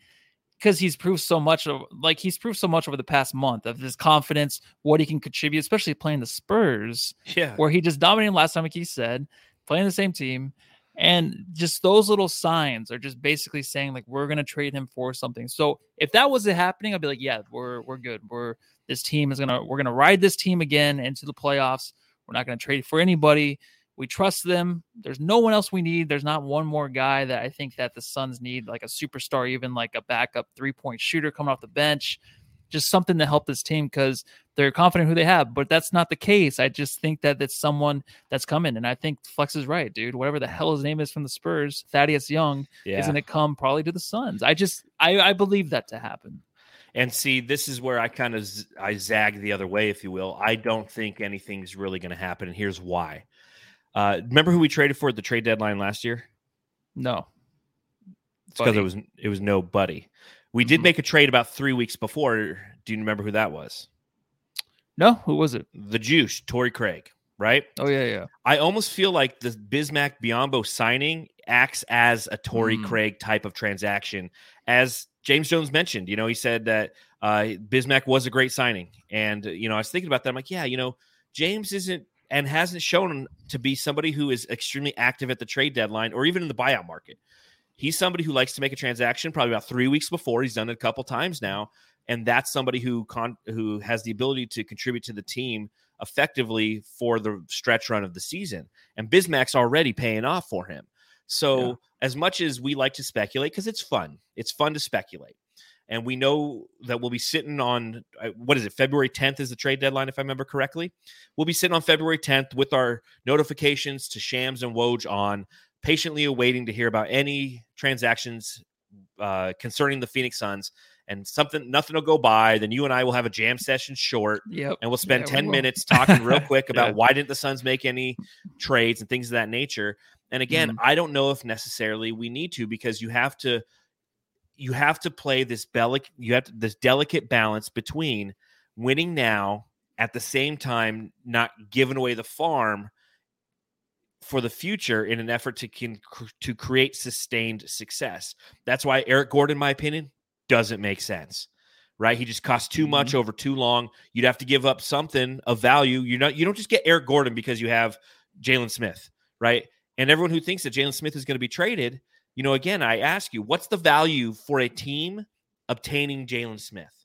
Speaker 2: because he's proved so much of like he's proved so much over the past month of his confidence, what he can contribute, especially playing the Spurs,
Speaker 1: Yeah.
Speaker 2: where he just dominated last time, like he said, playing the same team. And just those little signs are just basically saying like we're gonna trade him for something. So if that wasn't happening, I'd be like, yeah, we're we're good. We're this team is gonna we're gonna ride this team again into the playoffs. We're not gonna trade for anybody. We trust them. There's no one else we need. There's not one more guy that I think that the Suns need, like a superstar, even like a backup three point shooter coming off the bench. Just something to help this team because they're confident who they have. But that's not the case. I just think that it's someone that's coming. And I think Flex is right, dude. Whatever the hell his name is from the Spurs, Thaddeus Young,
Speaker 1: Yeah.
Speaker 2: is going to come probably to the Suns. I just, I, I believe that to happen.
Speaker 1: And see, this is where I kind of z- I zag the other way, if you will. I don't think anything's really going to happen, and here's why. Uh, remember who we traded for at the trade deadline last year?
Speaker 2: No.
Speaker 1: It's because it was it was no buddy. We did
Speaker 2: Mhm.
Speaker 1: make a trade about three weeks before. Do you remember who that was?
Speaker 2: No, who was it?
Speaker 1: The Juice, Torrey Craig, right?
Speaker 2: Oh yeah, yeah.
Speaker 1: I almost feel like the Bismack Biyombo signing acts as a Torrey
Speaker 2: Mm.
Speaker 1: Craig type of transaction. As James Jones mentioned, you know, he said that uh, Bismack was a great signing. And, you know, I was thinking about that. I'm like, yeah, you know, James isn't and hasn't shown to be somebody who is extremely active at the trade deadline or even in the buyout market. He's somebody who likes to make a transaction probably about three weeks before. He's done it a couple times now. And that's somebody who con- who has the ability to contribute to the team effectively for the stretch run of the season. And Bismack's already paying off for him. So,
Speaker 2: Yeah.
Speaker 1: as much as we like to speculate, because it's fun, it's fun to speculate. And we know that we'll be sitting on uh, what is it, February 10th is the trade deadline, if I remember correctly. We'll be sitting on February 10th with our notifications to Shams and Woj on, patiently awaiting to hear about any transactions uh, concerning the Phoenix Suns. And something, nothing will go by. Then you and I will have a jam session short
Speaker 2: Yep.
Speaker 1: and we'll spend
Speaker 2: Yeah,
Speaker 1: 10
Speaker 2: will.
Speaker 1: minutes talking real quick about
Speaker 2: Yeah.
Speaker 1: why didn't the Suns make any trades and things of that nature. And again,
Speaker 2: Mhm.
Speaker 1: I don't know if necessarily we need to because you have to you have to play this delicate you have to, this delicate balance between winning now at the same time not giving away the farm for the future in an effort to can, to create sustained success. That's why Eric Gordon, in my opinion, doesn't make sense. Right? He just costs too much mm-hmm. over too long. You'd have to give up something of value. You're not you don't just get Eric Gordon because you have Jalen Smith, right? And everyone who thinks that Jalen Smith is going to be traded, you know, again, I ask you, what's the value for a team obtaining Jalen Smith?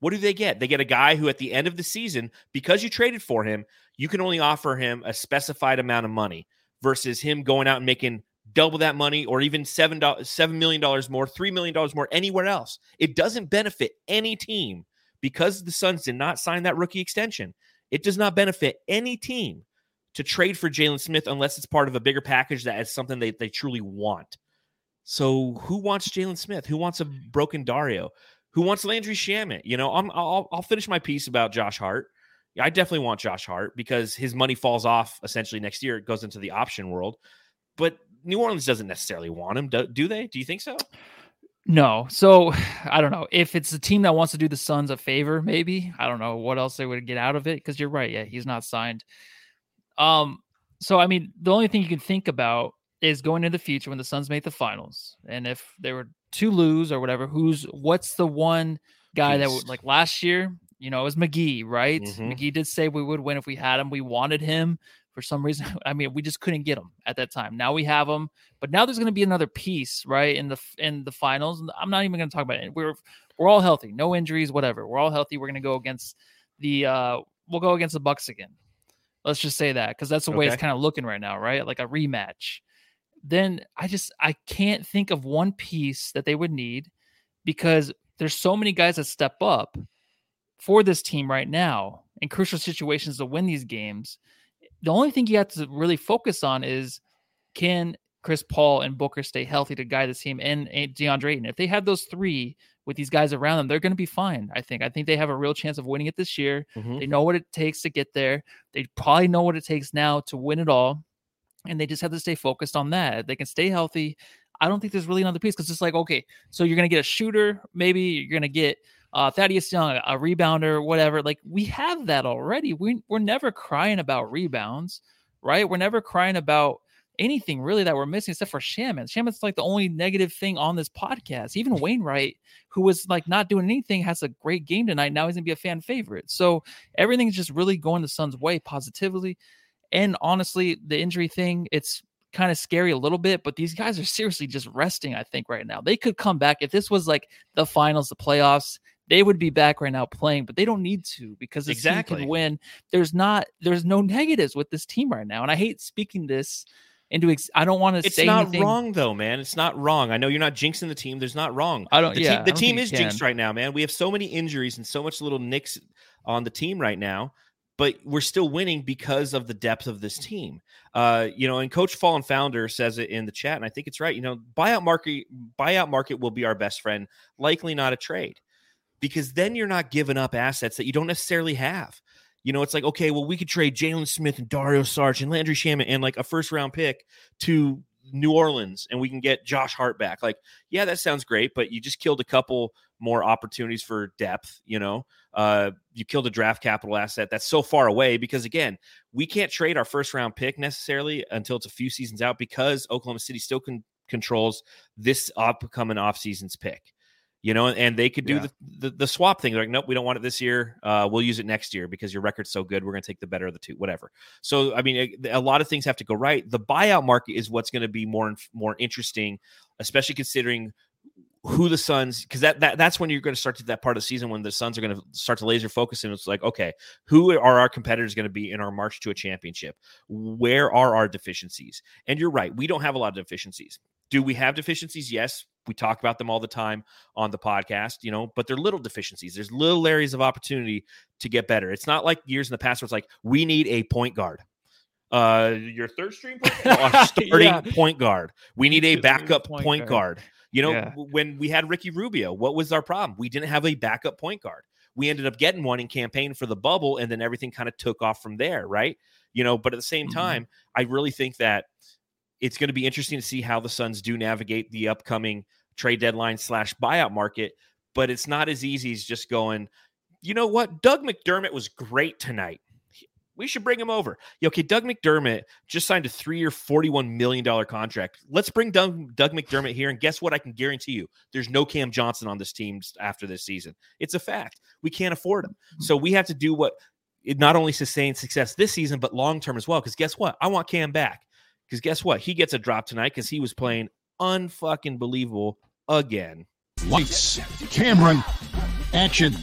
Speaker 1: What do they get? They get a guy who, at the end of the season, because you traded for him, you can only offer him a specified amount of money versus him going out and making double that money or even seven seven million dollars more, three million dollars more anywhere else. It doesn't benefit any team because the Suns did not sign that rookie extension. It does not benefit any team to trade for Jalen Smith unless it's part of a bigger package that is something they, they truly want. So who wants Jalen Smith? Who wants a broken Dario? Who wants Landry Shamet? You know, I'm, I'll I'll finish my piece about Josh Hart. I definitely want Josh Hart because his money falls off essentially next year. It goes into the option world, but New Orleans doesn't necessarily want him, do, do they? Do you think so?
Speaker 2: No. So I don't know. If it's a team that wants to do the Suns a favor, maybe. I don't know what else they would get out of it because you're right. Yeah, he's not signed. Um, so I mean, the only thing you can think about is going into the future when the Suns make the finals. And if they were to lose or whatever, who's what's the one guy that
Speaker 1: Beast.
Speaker 2: would like last year, you know, it was McGee, right?
Speaker 1: Mhm.
Speaker 2: McGee did say we would win if we had him. We wanted him for some reason. I mean, we just couldn't get him at that time. Now we have him, but now there's going to be another piece, right? In the in the finals. I'm not even going to talk about it. We're we're all healthy, no injuries, whatever. We're all healthy. We're going to go against the uh we'll go against the Bucks again. Let's just say that because that's the way it's kind of looking right now, right? Like a rematch. Then I just I can't think of one piece that they would need because there's so many guys that step up for this team right now in crucial situations to win these games. The only thing you have to really focus on is can Chris Paul and Booker stay healthy to guide this team and, and DeAndre Ayton. If they have those three with these guys around them, they're going to be fine. I think. I think they have a real chance of winning it this year.
Speaker 1: Mhm.
Speaker 2: They know what it takes to get there. They probably know what it takes now to win it all. And they just have to stay focused on that. They can stay healthy. I don't think there's really another piece because it's like, okay, so you're going to get a shooter, maybe you're going to get uh, Thaddeus Young, a rebounder, whatever. Like we have that already. We we're never crying about rebounds, right? We're never crying about anything really that we're missing except for Shaman. Shaman's like the only negative thing on this podcast. Even Wainwright, who was like not doing anything, has a great game tonight. Now he's gonna be a fan favorite. So everything's just really going the Suns' way positively. And honestly, the injury thing, it's kind of scary a little bit, but these guys are seriously just resting, I think, right now. They could come back if this was like the finals, the playoffs they would be back right now playing, but they don't need to because this exactly. team can win. There's not, there's no negatives with this team right now, and I hate speaking this into. Ex- I don't want to.
Speaker 1: Say it's not anything. wrong though, man. It's not wrong. I know you're not jinxing the team. There's not wrong.
Speaker 2: I don't.
Speaker 1: The
Speaker 2: yeah,
Speaker 1: team, the team is jinxed right now, man. We have so many injuries and so much little nicks on the team right now but we're still winning because of the depth of this team. Uh, you know, and Coach Fallen Founder says it in the chat, and I think it's right. You know, buyout market buyout market will be our best friend, likely not a trade because then you're not giving up assets that you don't necessarily have. You know, it's like, okay, well, we could trade Jalen Smith and Dario Saric and Landry Shamet and like a first round pick to New Orleans and we can get Josh Hart back. Like, yeah, that sounds great, but you just killed a couple more opportunities for depth, you know. Uh, you killed a draft capital asset that's so far away because again, we can't trade our first round pick necessarily until it's a few seasons out because Oklahoma City still con- controls this upcoming off season's pick you know, and they could do yeah. the, the, the swap thing. They're like, nope, we don't want it this year. Uh, we'll use it next year because your record's so good. We're going to take the better of the two, whatever. So, I mean, a, a lot of things have to go right. The buyout market is what's going to be more more interesting, especially considering who the Suns, because that, that that's when you're going to start to that part of the season when the Suns are going to start to laser focus and it's like, okay, who are our competitors going to be in our march to a championship? Where are our deficiencies? And you're right, we don't have a lot of deficiencies. Do we have deficiencies? Yes, we talk about them all the time on the podcast, you know, but they're little deficiencies. There's little areas of opportunity to get better. It's not like years in the past where it's like, we need a point guard. Uh, your third string point, starting yeah. point guard. We need a backup point, point guard. guard. You know, yeah. when we had Ricky Rubio, what was our problem? We didn't have a backup point guard. We ended up getting one in Cam Payne for the bubble, and then everything kind of took off from there, right? You know, but at the same mm-hmm. time, I really think that it's going to be interesting to see how the Suns do navigate the upcoming trade deadline slash buyout market. But it's not as easy as just going, you know what? Doug McDermott was great tonight. We should bring him over. Okay, Doug McDermott just signed a three-year, $41 million contract. Let's bring Doug, Doug McDermott here, and guess what? I can guarantee you there's no Cam Johnson on this team after this season. It's a fact. We can't afford him. Mm-hmm. So we have to do what it not only sustains success this season, but long term as well. Because guess what? I want Cam back. Because guess what? He gets a drop tonight because he was playing unfucking believable again.
Speaker 4: Lights, Cameron, action.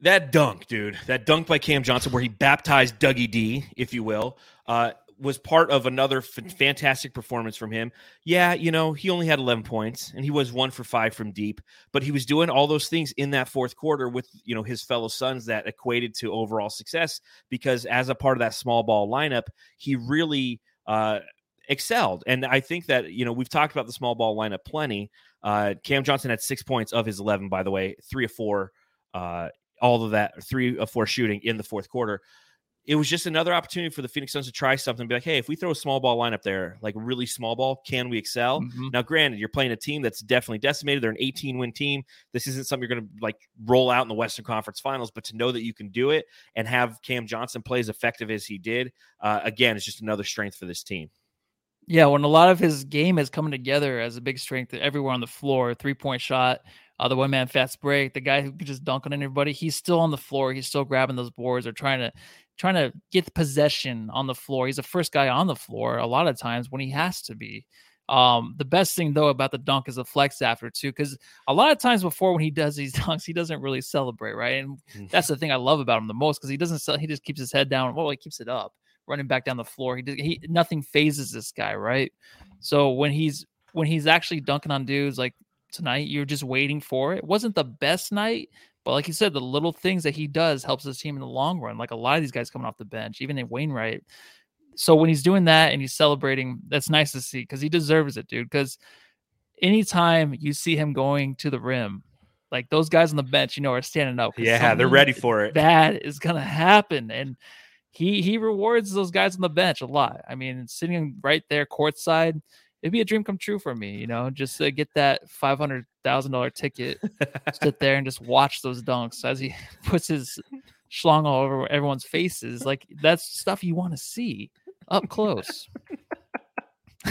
Speaker 1: That dunk, dude. That dunk by Cam Johnson, where he baptized Dougie D, if you will. Uh, was part of another f- fantastic performance from him. Yeah, you know, he only had 11 points and he was one for five from deep, but he was doing all those things in that fourth quarter with, you know, his fellow Suns that equated to overall success because as a part of that small ball lineup, he really uh, excelled. And I think that, you know, we've talked about the small ball lineup plenty. Uh, Cam Johnson had six points of his 11, by the way, three of four, uh, all of that, three of four shooting in the fourth quarter it was just another opportunity for the Phoenix Suns to try something. Be like, hey, if we throw a small ball lineup there, like really small ball, can we excel? Mm-hmm. Now, granted, you're playing a team that's definitely decimated. They're an 18 win team. This isn't something you're going to like roll out in the Western Conference Finals, but to know that you can do it and have Cam Johnson play as effective as he did, uh, again, it's just another strength for this team.
Speaker 2: Yeah, when a lot of his game is coming together as a big strength everywhere on the floor, three point shot, uh, the one man fast break, the guy who could just dunk on anybody, he's still on the floor. He's still grabbing those boards or trying to trying to get possession on the floor. He's the first guy on the floor a lot of times when he has to be. Um, the best thing though about the dunk is the flex after too, because a lot of times before when he does these dunks, he doesn't really celebrate, right? And mm. that's the thing I love about him the most because he doesn't sell, he just keeps his head down. Well, he keeps it up, running back down the floor. He did, he nothing phases this guy, right? So when he's when he's actually dunking on dudes like tonight, you're just waiting for it. It wasn't the best night, but like you said, the little things that he does helps his team in the long run. Like a lot of these guys coming off the bench, even in Wainwright. So when he's doing that and he's celebrating, that's nice to see because he deserves it, dude. Because anytime you see him going to the rim, like those guys on the bench, you know, are standing up.
Speaker 1: Yeah, they're ready for it.
Speaker 2: That is gonna happen, and he he rewards those guys on the bench a lot. I mean, sitting right there courtside, it'd be a dream come true for me, you know, just to get that five hundred thousand dollar ticket, sit there and just watch those dunks as he puts his schlong all over everyone's faces. Like that's stuff you want to see up close.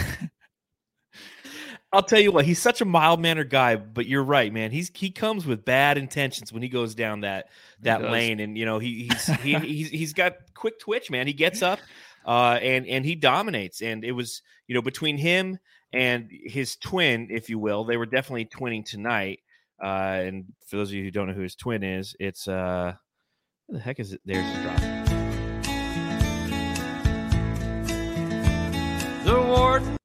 Speaker 1: I'll tell you what, he's such a mild mannered guy, but you're right, man. He's he comes with bad intentions when he goes down that that lane, and you know he he's he, he's he's got quick twitch, man. He gets up, uh, and and he dominates. And it was you know between him and his twin, if you will, they were definitely twinning tonight. Uh, and for those of you who don't know who his twin is, it's uh, the heck is it? There's the drop.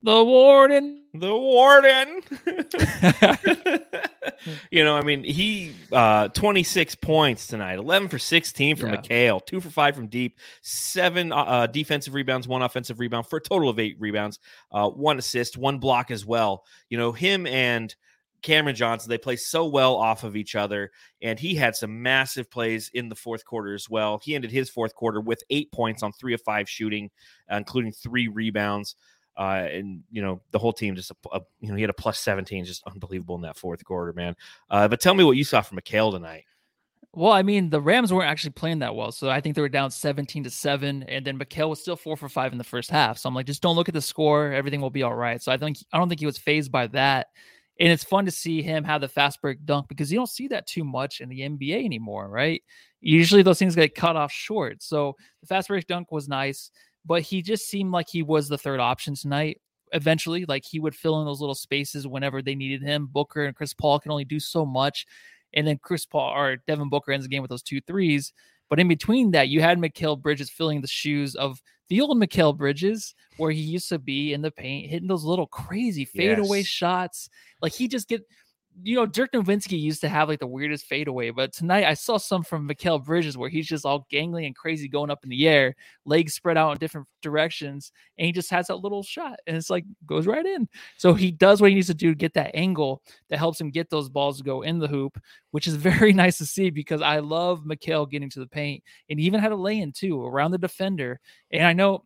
Speaker 2: The warden. The warden.
Speaker 1: you know, I mean, he uh 26 points tonight, 11 for 16 from yeah. Mikal, two for five from deep, seven uh, uh, defensive rebounds, one offensive rebound for a total of eight rebounds, uh, one assist, one block as well. You know, him and Cameron Johnson, they play so well off of each other, and he had some massive plays in the fourth quarter as well. He ended his fourth quarter with eight points on three of five shooting, uh, including three rebounds. Uh, and you know the whole team just a, a, you know he had a plus 17 just unbelievable in that fourth quarter man uh, but tell me what you saw from Mikal tonight
Speaker 2: well, I mean, the Rams weren't actually playing that well. So I think they were down 17 to 7. And then Mikal was still four for five in the first half. So I'm like, just don't look at the score. Everything will be all right. So I think I don't think he was phased by that. And it's fun to see him have the fast break dunk because you don't see that too much in the NBA anymore, right? Usually those things get cut off short. So the fast break dunk was nice, but he just seemed like he was the third option tonight. Eventually, like he would fill in those little spaces whenever they needed him. Booker and Chris Paul can only do so much. And then Chris Paul or Devin Booker ends the game with those two threes. But in between that, you had Mikal Bridges filling the shoes of the old Mikal Bridges, where he used to be in the paint, hitting those little crazy fadeaway yes. shots. Like he just get you know, Dirk Nowitzki used to have like the weirdest fadeaway, but tonight I saw some from Mikal Bridges where he's just all gangly and crazy going up in the air, legs spread out in different directions, and he just has that little shot and it's like goes right in. So he does what he needs to do to get that angle that helps him get those balls to go in the hoop, which is very nice to see because I love Mikal getting to the paint and even had a lay in too around the defender. And I know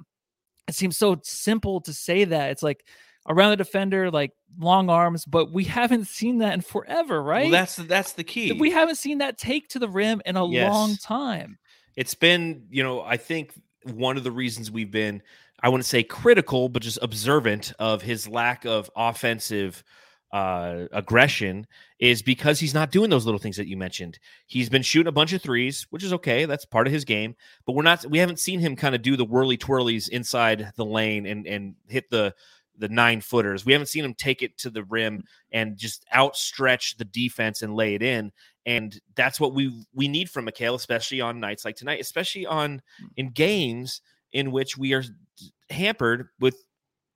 Speaker 2: it seems so simple to say that. It's like, around the defender, like long arms, but we haven't seen that in forever, right?
Speaker 1: Well, that's that's the key.
Speaker 2: We haven't seen that take to the rim in a yes. long time.
Speaker 1: It's been, you know, I think one of the reasons we've been, I wouldn't say critical, but just observant of his lack of offensive uh, aggression is because he's not doing those little things that you mentioned. He's been shooting a bunch of threes, which is okay. That's part of his game. But we're not. We haven't seen him kind of do the whirly twirlies inside the lane and and hit the the nine footers. We haven't seen him take it to the rim mm. and just outstretch the defense and lay it in. And that's what we we need from Mikal, especially on nights like tonight, especially on mm. in games in which we are hampered with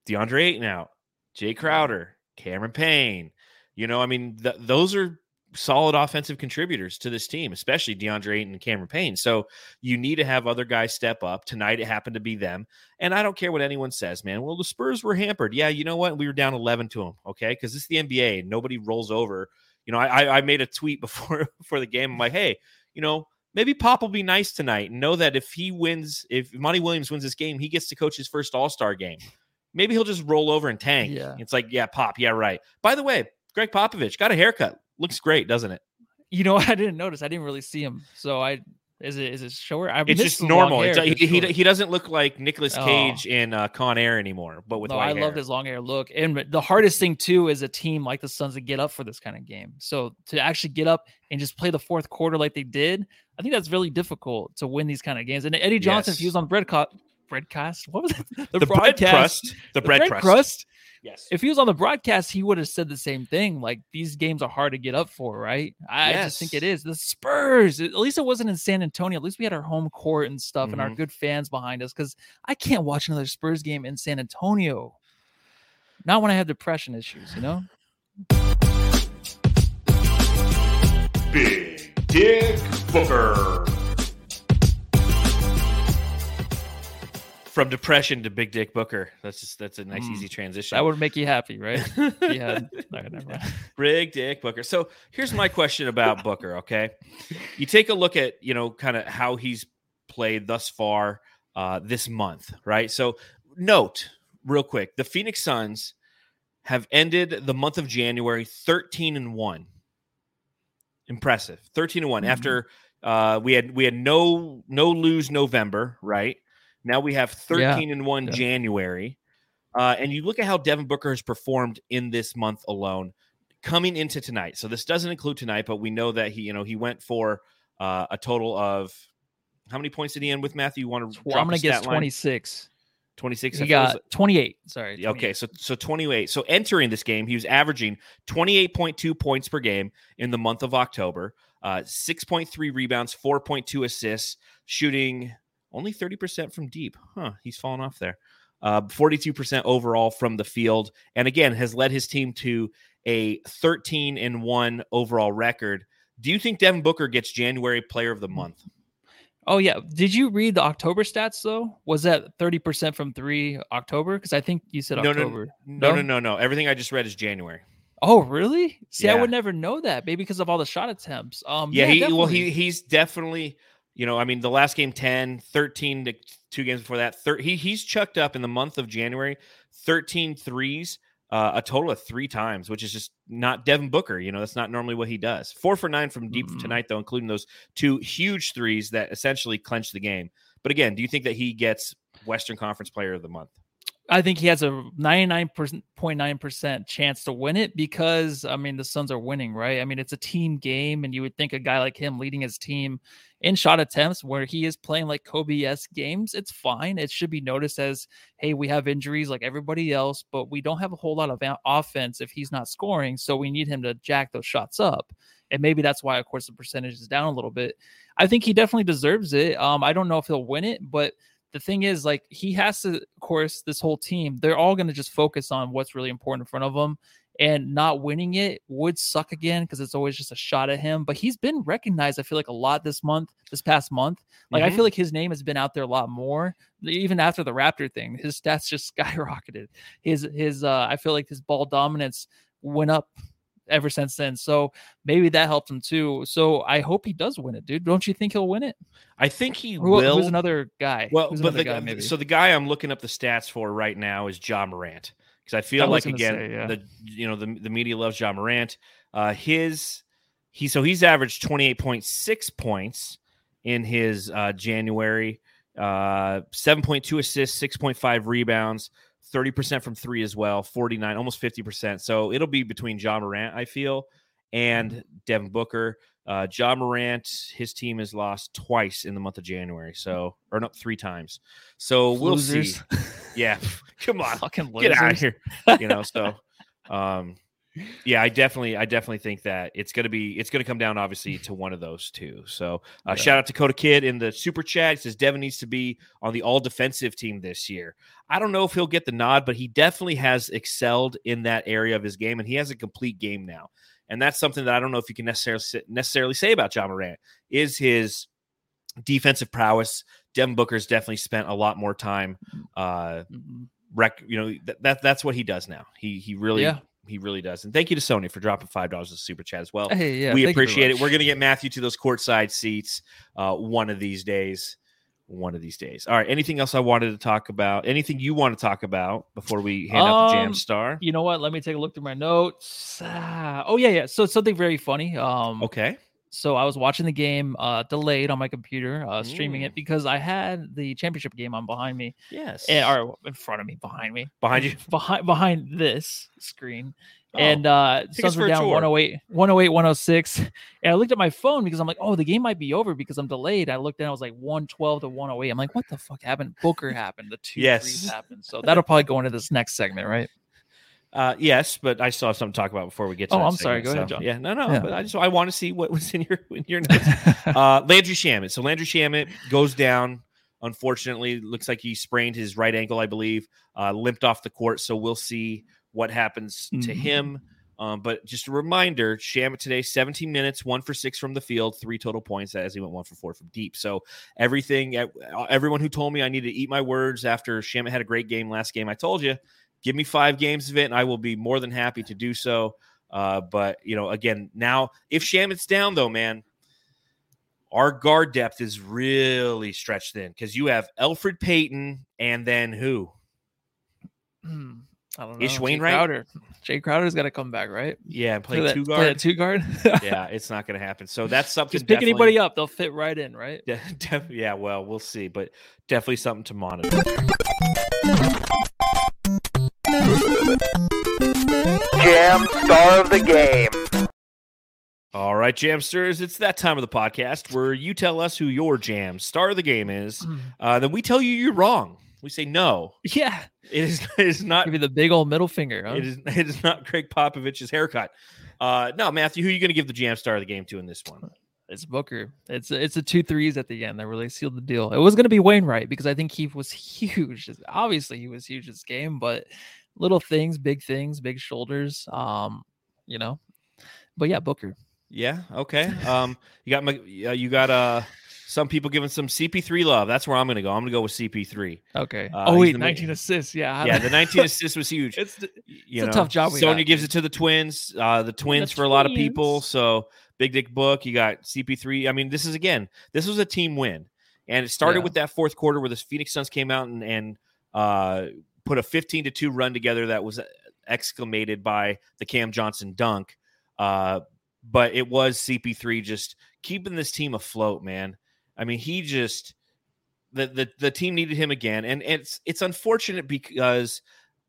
Speaker 1: DeAndre Ayton out, Jae Crowder, Cameron Payne. You know, I mean, th- those are solid offensive contributors to this team, especially DeAndre Ayton and Cameron Payne. So you need to have other guys step up. Tonight it happened to be them. And I don't care what anyone says, man. Well, the Spurs were hampered. Yeah, you know what? We were down 11 to them. Okay. Because it's the NBA. Nobody rolls over. You know, I, I made a tweet before before the game. I'm like, hey, you know, maybe Pop will be nice tonight and know that if he wins, if Monty Williams wins this game, he gets to coach his first All Star game. Maybe he'll just roll over and tank. Yeah. It's like, yeah, Pop, yeah, right. By the way, Gregg Popovich got a haircut looks great, doesn't it?
Speaker 2: You know, I didn't notice. I didn't really see him. So I is it is it short? I
Speaker 1: it's just normal. It's, he, he, he doesn't look like Nicolas oh. Cage oh. in uh, Con Air anymore, but with no, I
Speaker 2: loved his long hair look. And the hardest thing too is a team like the Suns to get up for this kind of game. So to actually get up and just play the fourth quarter like they did, I think that's really difficult to win these kind of games. And Eddie Johnson, yes. if he was on breadcast, breadcast, what was it?
Speaker 1: The, the bread crust. The, the bread, bread crust. crust
Speaker 2: Yes. If he was on the broadcast, he would have said the same thing. Like these games are hard to get up for, right? I yes. just think it is. The Spurs, at least it wasn't in San Antonio. At least we had our home court and stuff mm-hmm. and our mm-hmm. good fans behind us because I can't watch another Spurs game in San Antonio. Not when I have depression issues, you know?
Speaker 1: Big Dick Booker. From depression to Big Dick Booker. That's just that's a nice mm. easy transition.
Speaker 2: That would make you happy, right? yeah.
Speaker 1: Big Dick Booker. So here's my question about Booker. Okay, you take a look at you know kind of how he's played thus far uh, this month, right? So note real quick: the Phoenix Suns have ended the month of January 13 and 1. Impressive. 13 and one
Speaker 2: Mhm.
Speaker 1: after uh we had we had no no lose November, right? Now we have 13 and 1
Speaker 2: Yeah.
Speaker 1: January. Uh and you look at how Devin Booker has performed in this month alone coming into tonight. So this doesn't include tonight, but we know that he, you know, he went for uh a total of how many points did he end with Matthew? You want to
Speaker 2: Well, I'm gonna
Speaker 1: a
Speaker 2: guess
Speaker 1: stat line?
Speaker 2: 26.
Speaker 1: 26 I
Speaker 2: He
Speaker 1: is-
Speaker 2: got 28. Sorry.
Speaker 1: Okay, so so 28. So entering this game, he was averaging 28.2 points per game in the month of October, uh 6.3 rebounds, 4.2 assists, shooting only 30% from deep. Huh, he's fallen off there. Uh 42% overall from the field and again has led his team to a 13 and 1 overall record. Do you think Devin Booker gets January player of the month?
Speaker 2: Oh yeah. Did you read the October stats though? Was that 30% from three October? Because I think you said
Speaker 1: No, no,
Speaker 2: October.
Speaker 1: No, no,
Speaker 2: No?
Speaker 1: no, no. Everything I just read is January.
Speaker 2: Oh, really? See, I would never know that, maybe because of all the shot attempts. Um,
Speaker 1: yeah,
Speaker 2: yeah,
Speaker 1: he well he he's definitely you know i mean the last game 10 13 to two games before that thir- he he's chucked up in the month of january 13 threes uh, a total of three times which is just not devin booker you know that's not normally what he does four for nine from deep
Speaker 2: Mm.
Speaker 1: tonight though including those two huge threes that essentially clinch the game but again do you think that he gets western conference player of the month
Speaker 2: I think he has a 99.9% chance to win it because, I mean, the Suns are winning, right? I mean, it's a team game, and you would think a guy like him leading his team in shot attempts where he is playing like Kobe S games, it's fine. It should be noticed as, hey, we have injuries like everybody else, but we don't have a whole lot of offense if he's not scoring. So we need him to jack those shots up. And maybe that's why, of course, the percentage is down a little bit. I think he definitely deserves it. Um, I don't know if he'll win it, but the thing is, like, he has to, of course, this whole team, they're all going to just focus on what's really important in front of them. And not winning it would suck again because it's always just a shot at him. But he's been recognized, I feel like, a lot this month, this past month. Like, I
Speaker 1: Mhm.
Speaker 2: feel like his name has been out there a lot more. Even after the Raptor thing, his stats just skyrocketed. His, his, uh, I feel like his ball dominance went up ever since then. So maybe that helped him too. So I hope he does win it, dude. Don't you think he'll win it?
Speaker 1: i think he
Speaker 2: Who,
Speaker 1: will
Speaker 2: who's another guy?
Speaker 1: Well,
Speaker 2: who's
Speaker 1: but the
Speaker 2: guy,
Speaker 1: guy,
Speaker 2: maybe.
Speaker 1: so the guy I'm looking up the stats for right now is Ja Morant because I feel
Speaker 2: I
Speaker 1: like again
Speaker 2: say, yeah.
Speaker 1: the you know the the media loves Ja Morant. Uh, his he so he's averaged 28.6 points in his uh, January, uh, 7.2 assists, 6.5 rebounds. 30% from three as well, 49, almost 50%. So it'll be between Ja Morant, I feel, and Devin Booker. Uh, Ja Morant, his team has lost twice in the month of January. So, or not three times. So we'll
Speaker 2: Losers.
Speaker 1: see. Yeah. Come on.
Speaker 2: Fucking
Speaker 1: Get out of here. You know, so um yeah, I definitely I definitely think that it's gonna be it's gonna come down obviously to one of those two. So uh,
Speaker 2: Yeah.
Speaker 1: shout out to Coda Kid in the super chat. He says Devin needs to be on the all defensive team this year. I don't know if he'll get the nod, but he definitely has excelled in that area of his game, and he has a complete game now. And that's something that I don't know if you can necessarily necessarily say about Ja Morant is his defensive prowess. Devin Booker's definitely spent a lot more time uh
Speaker 2: Mhm.
Speaker 1: rec you know that, that that's what he does now. He he really
Speaker 2: Yeah.
Speaker 1: he really does. And thank you to Sony for dropping five dollars a super chat as well.
Speaker 2: Hey, yeah,
Speaker 1: we
Speaker 2: thank you very
Speaker 1: appreciate it. We're gonna get Matthew to those courtside seats uh one of these days. One of these days. All right. Anything else I wanted to talk about? Anything you want to talk about before we hand out the jam
Speaker 2: Um,
Speaker 1: star?
Speaker 2: You know what? Let me take a look through my notes. Ah, oh yeah, yeah. So something very funny. Um,
Speaker 1: Okay.
Speaker 2: So I was watching the game uh, delayed on my computer, uh, streaming
Speaker 1: Mm.
Speaker 2: it because I had the championship game on behind me,
Speaker 1: Yes.
Speaker 2: and, or in front of me, behind me,
Speaker 1: Behind you.
Speaker 2: behind behind this screen.
Speaker 1: Oh,
Speaker 2: and uh Suns were down
Speaker 1: tour.
Speaker 2: 108, 108, 106. And I looked at my phone because I'm like, oh, the game might be over because I'm delayed. I looked and I was like 112 to 108. I'm like, what the fuck happened? Booker happened. The two
Speaker 1: Yes.
Speaker 2: threes happened. So that'll probably go into this next segment, right?
Speaker 1: Uh, yes, but I still have something to talk about before we get to
Speaker 2: Oh, I'm sorry. Go ahead, John.
Speaker 1: Yeah, no, no.
Speaker 2: Yeah.
Speaker 1: But I just I want to see what was in your in your notes. uh, Landry Shamet. So Landry Shamet goes down. Unfortunately, looks like he sprained his right ankle, I believe, uh, limped off the court. So we'll see what happens to
Speaker 2: Mhm.
Speaker 1: him. Um, but just a reminder, Shamet today, 17 minutes, one for six from the field, three total points as he went one for four from deep. So everything, uh, everyone who told me I need to eat my words after Shamet had a great game last game, I told you, give me five games of it, and I will be more than happy to do so. Uh, but you know, again, now if Shamet's down though, man, our guard depth is really stretched thin because you have Elfrid Payton and then who?
Speaker 2: Hmm. I don't know.
Speaker 1: Ish Jae
Speaker 2: Crowder. Jae Crowder's got to come back, right?
Speaker 1: Yeah, and play
Speaker 2: that,
Speaker 1: two
Speaker 2: play
Speaker 1: guard.
Speaker 2: that two guard.
Speaker 1: yeah, it's not going to happen. So that's something.
Speaker 2: Just pick anybody up; they'll fit right in, right?
Speaker 1: De- def- yeah, well, we'll see, but definitely something to monitor.
Speaker 5: Jam star of the game.
Speaker 1: All right, Jamsters, it's that time of the podcast where you tell us who your jam star of the game is. Uh, then we tell you you're wrong. We say no.
Speaker 2: Yeah,
Speaker 1: It is. It is not.
Speaker 2: give you the big old middle finger. Huh?
Speaker 1: It is. It is not Gregg Popovich's haircut. Uh, no, Matthew, who are you going to give the jam star of the game to in this one?
Speaker 2: It's Booker. It's it's the two threes at the end that really sealed the deal. It was going to be Wainwright because I think he was huge. Obviously, he was huge this game, but little things, big things, big shoulders. Um, you know, but yeah, Booker.
Speaker 1: Yeah. Okay. Um, you got my. Uh, you got uh, some people giving some CP3 love. That's where I'm going to go. I'm going to go with CP3.
Speaker 2: Okay.
Speaker 1: Uh,
Speaker 2: oh wait,
Speaker 1: the ma-
Speaker 2: 19 assists. Yeah.
Speaker 1: Yeah, the 19 assists was huge.
Speaker 2: it's the-
Speaker 1: you
Speaker 2: a tough job
Speaker 1: Sonya gives it to the twins. Uh, the twins for a lot of people. So Big Dick Book. You got CP3. I mean, this is again. This was a team win, and it started
Speaker 2: Yeah.
Speaker 1: with that fourth quarter where the Phoenix Suns came out and, and uh, put a 15 to two run together that was exclamated by the Cam Johnson dunk. Uh, but it was CP3 just keeping this team afloat, man. I mean, he just the the the team needed him again, and it's it's unfortunate because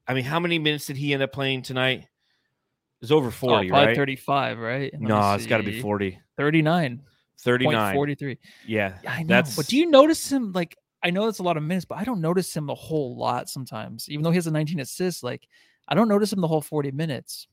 Speaker 1: I mean, how many minutes did he end up playing tonight? It was over
Speaker 2: oh,
Speaker 1: 40,
Speaker 2: probably
Speaker 1: right?
Speaker 2: 35, right? Let
Speaker 1: no, it's got to be 40.
Speaker 2: 39.
Speaker 1: 39.
Speaker 2: 43.
Speaker 1: Yeah.
Speaker 2: Yeah, I know.
Speaker 1: That's
Speaker 2: But do you notice him like I know it's a lot of minutes, but I don't notice him a whole lot sometimes. Even though he has a 19 assists, like I don't notice him the whole 40 minutes.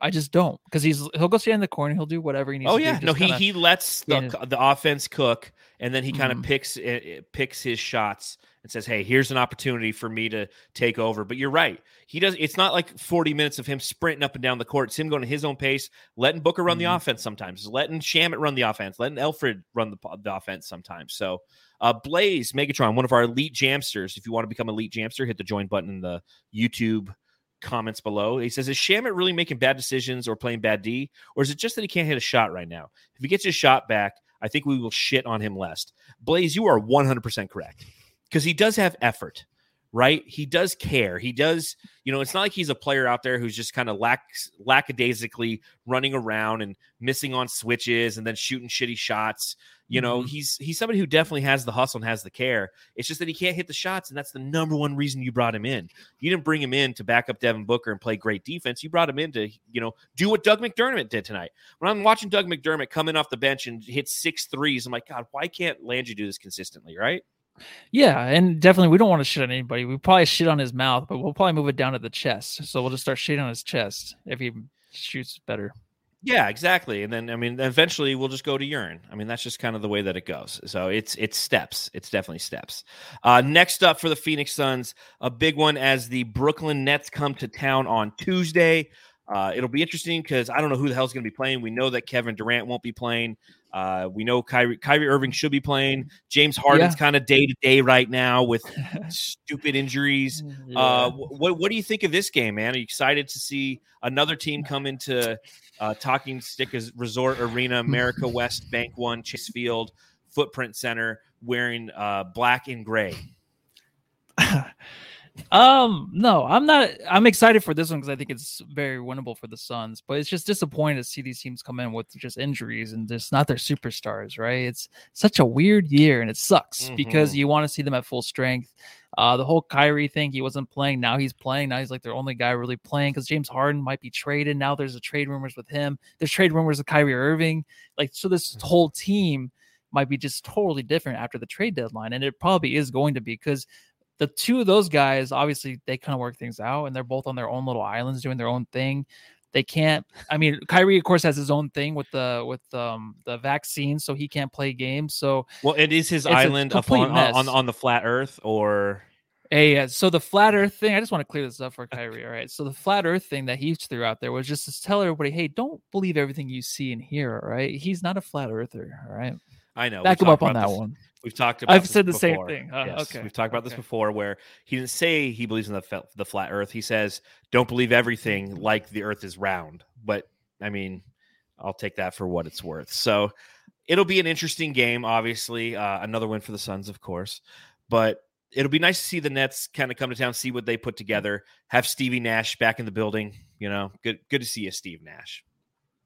Speaker 2: I just don't because he's he'll go stand in the corner, he'll do whatever he needs
Speaker 1: Oh yeah,
Speaker 2: do.
Speaker 1: no, he he lets the
Speaker 2: Yeah.
Speaker 1: the offense cook, and then he kind of
Speaker 2: Mhm.
Speaker 1: picks eh, eh, picks his shots and says, "Hey, here's an opportunity for me to take over." But you're right, he does. It's not like 40 minutes of him sprinting up and down the court. It's him going at his own pace, letting Booker run the
Speaker 2: Mhm.
Speaker 1: offense sometimes, letting Shamet run the offense, letting Elfrid run the, the offense sometimes. So, uh, Blaze Megatron, one of our elite jamsters. If you want to become elite jamster, hit the join button in the YouTube comments below. He says, Is Shamet really making bad decisions or playing bad D? Or is it just that he can't hit a shot right now? If he gets his shot back, I think we will shit on him less. Blaze, you are 100% correct because he does have effort, right? He does care. He does, you know, it's not like he's a player out there who's just kind of lack lackadaisically running around and missing on switches and then shooting shitty shots. You know,
Speaker 2: Mhm.
Speaker 1: he's he's somebody who definitely has the hustle and has the care. It's just that he can't hit the shots, and that's the number one reason you brought him in. You didn't bring him in to back up Devin Booker and play great defense. You brought him in to, you know, do what Doug McDermott did tonight. When I'm watching Doug McDermott come in off the bench and hit six threes, I'm like, God, why can't Landry do this consistently, right?
Speaker 2: Yeah, and definitely we don't want to shit on anybody. We probably shit on his mouth, but we'll probably move it down to the chest. So we'll just start shitting on his chest if he shoots better.
Speaker 1: Yeah, exactly. And then I mean, eventually we'll just go to urine. I mean, that's just kind of the way that it goes. So it's it's steps. It's definitely steps. Uh, next up for the Phoenix Suns, a big one as the Brooklyn Nets come to town on Tuesday. Uh, it'll be interesting because I don't know who the hell's going to be playing. We know that Kevin Durant won't be playing. Uh, we know Kyrie, Kyrie Irving should be playing. James Harden's kind of day to day right now with stupid injuries. Uh, what what do you think of this game, man? Are you excited to see another team come into uh, Talking Stick Resort Arena, America West Bank One, Chase Field, Footprint Center, wearing uh, black and gray?
Speaker 2: Um, no, I'm not. I'm excited for this one because I think it's very winnable for the Suns. But it's just disappointing to see these teams come in with just injuries and just not their superstars. Right? It's such a weird year, and it sucks because
Speaker 1: Mhm.
Speaker 2: you want to see them at full strength. Uh, the whole Kyrie thing, he wasn't playing. Now he's playing. Now he's like their only guy really playing because James Harden might be traded. Now there's a trade rumors with him. There's trade rumors of Kyrie Irving. Like so, this whole team might be just totally different after the trade deadline, and it probably is going to be because the two of those guys obviously they kind of work things out and they're both on their own little islands doing their own thing they can't i mean kyrie of course has his own thing with the with um the vaccine so he can't play games so
Speaker 1: Well, it is his island up
Speaker 2: complete
Speaker 1: on,
Speaker 2: mess.
Speaker 1: on on the flat Earth, or
Speaker 2: Hey, yeah. So the flat Earth thing, I just want to clear this up for Kyrie. All right. So the flat Earth thing that he threw out there was just to tell everybody, hey, don't believe everything you see and hear. All right. He's not a flat earther. All right.
Speaker 1: I know
Speaker 2: Back him up on that
Speaker 1: this-
Speaker 2: one.
Speaker 1: We've talked about.
Speaker 2: I've said the same thing. Uh,
Speaker 1: yes,
Speaker 2: okay,
Speaker 1: we've talked about this before, where he didn't say he believes in the the flat Earth. He says, "Don't believe everything like the Earth is round." But I mean, I'll take that for what it's worth. So it'll be an interesting game. Obviously, uh, another win for the Suns, of course. But it'll be nice to see the Nets kind of come to town, see what they put together. Have Stevie Nash back in the building. You know, good good to see you, Steve Nash.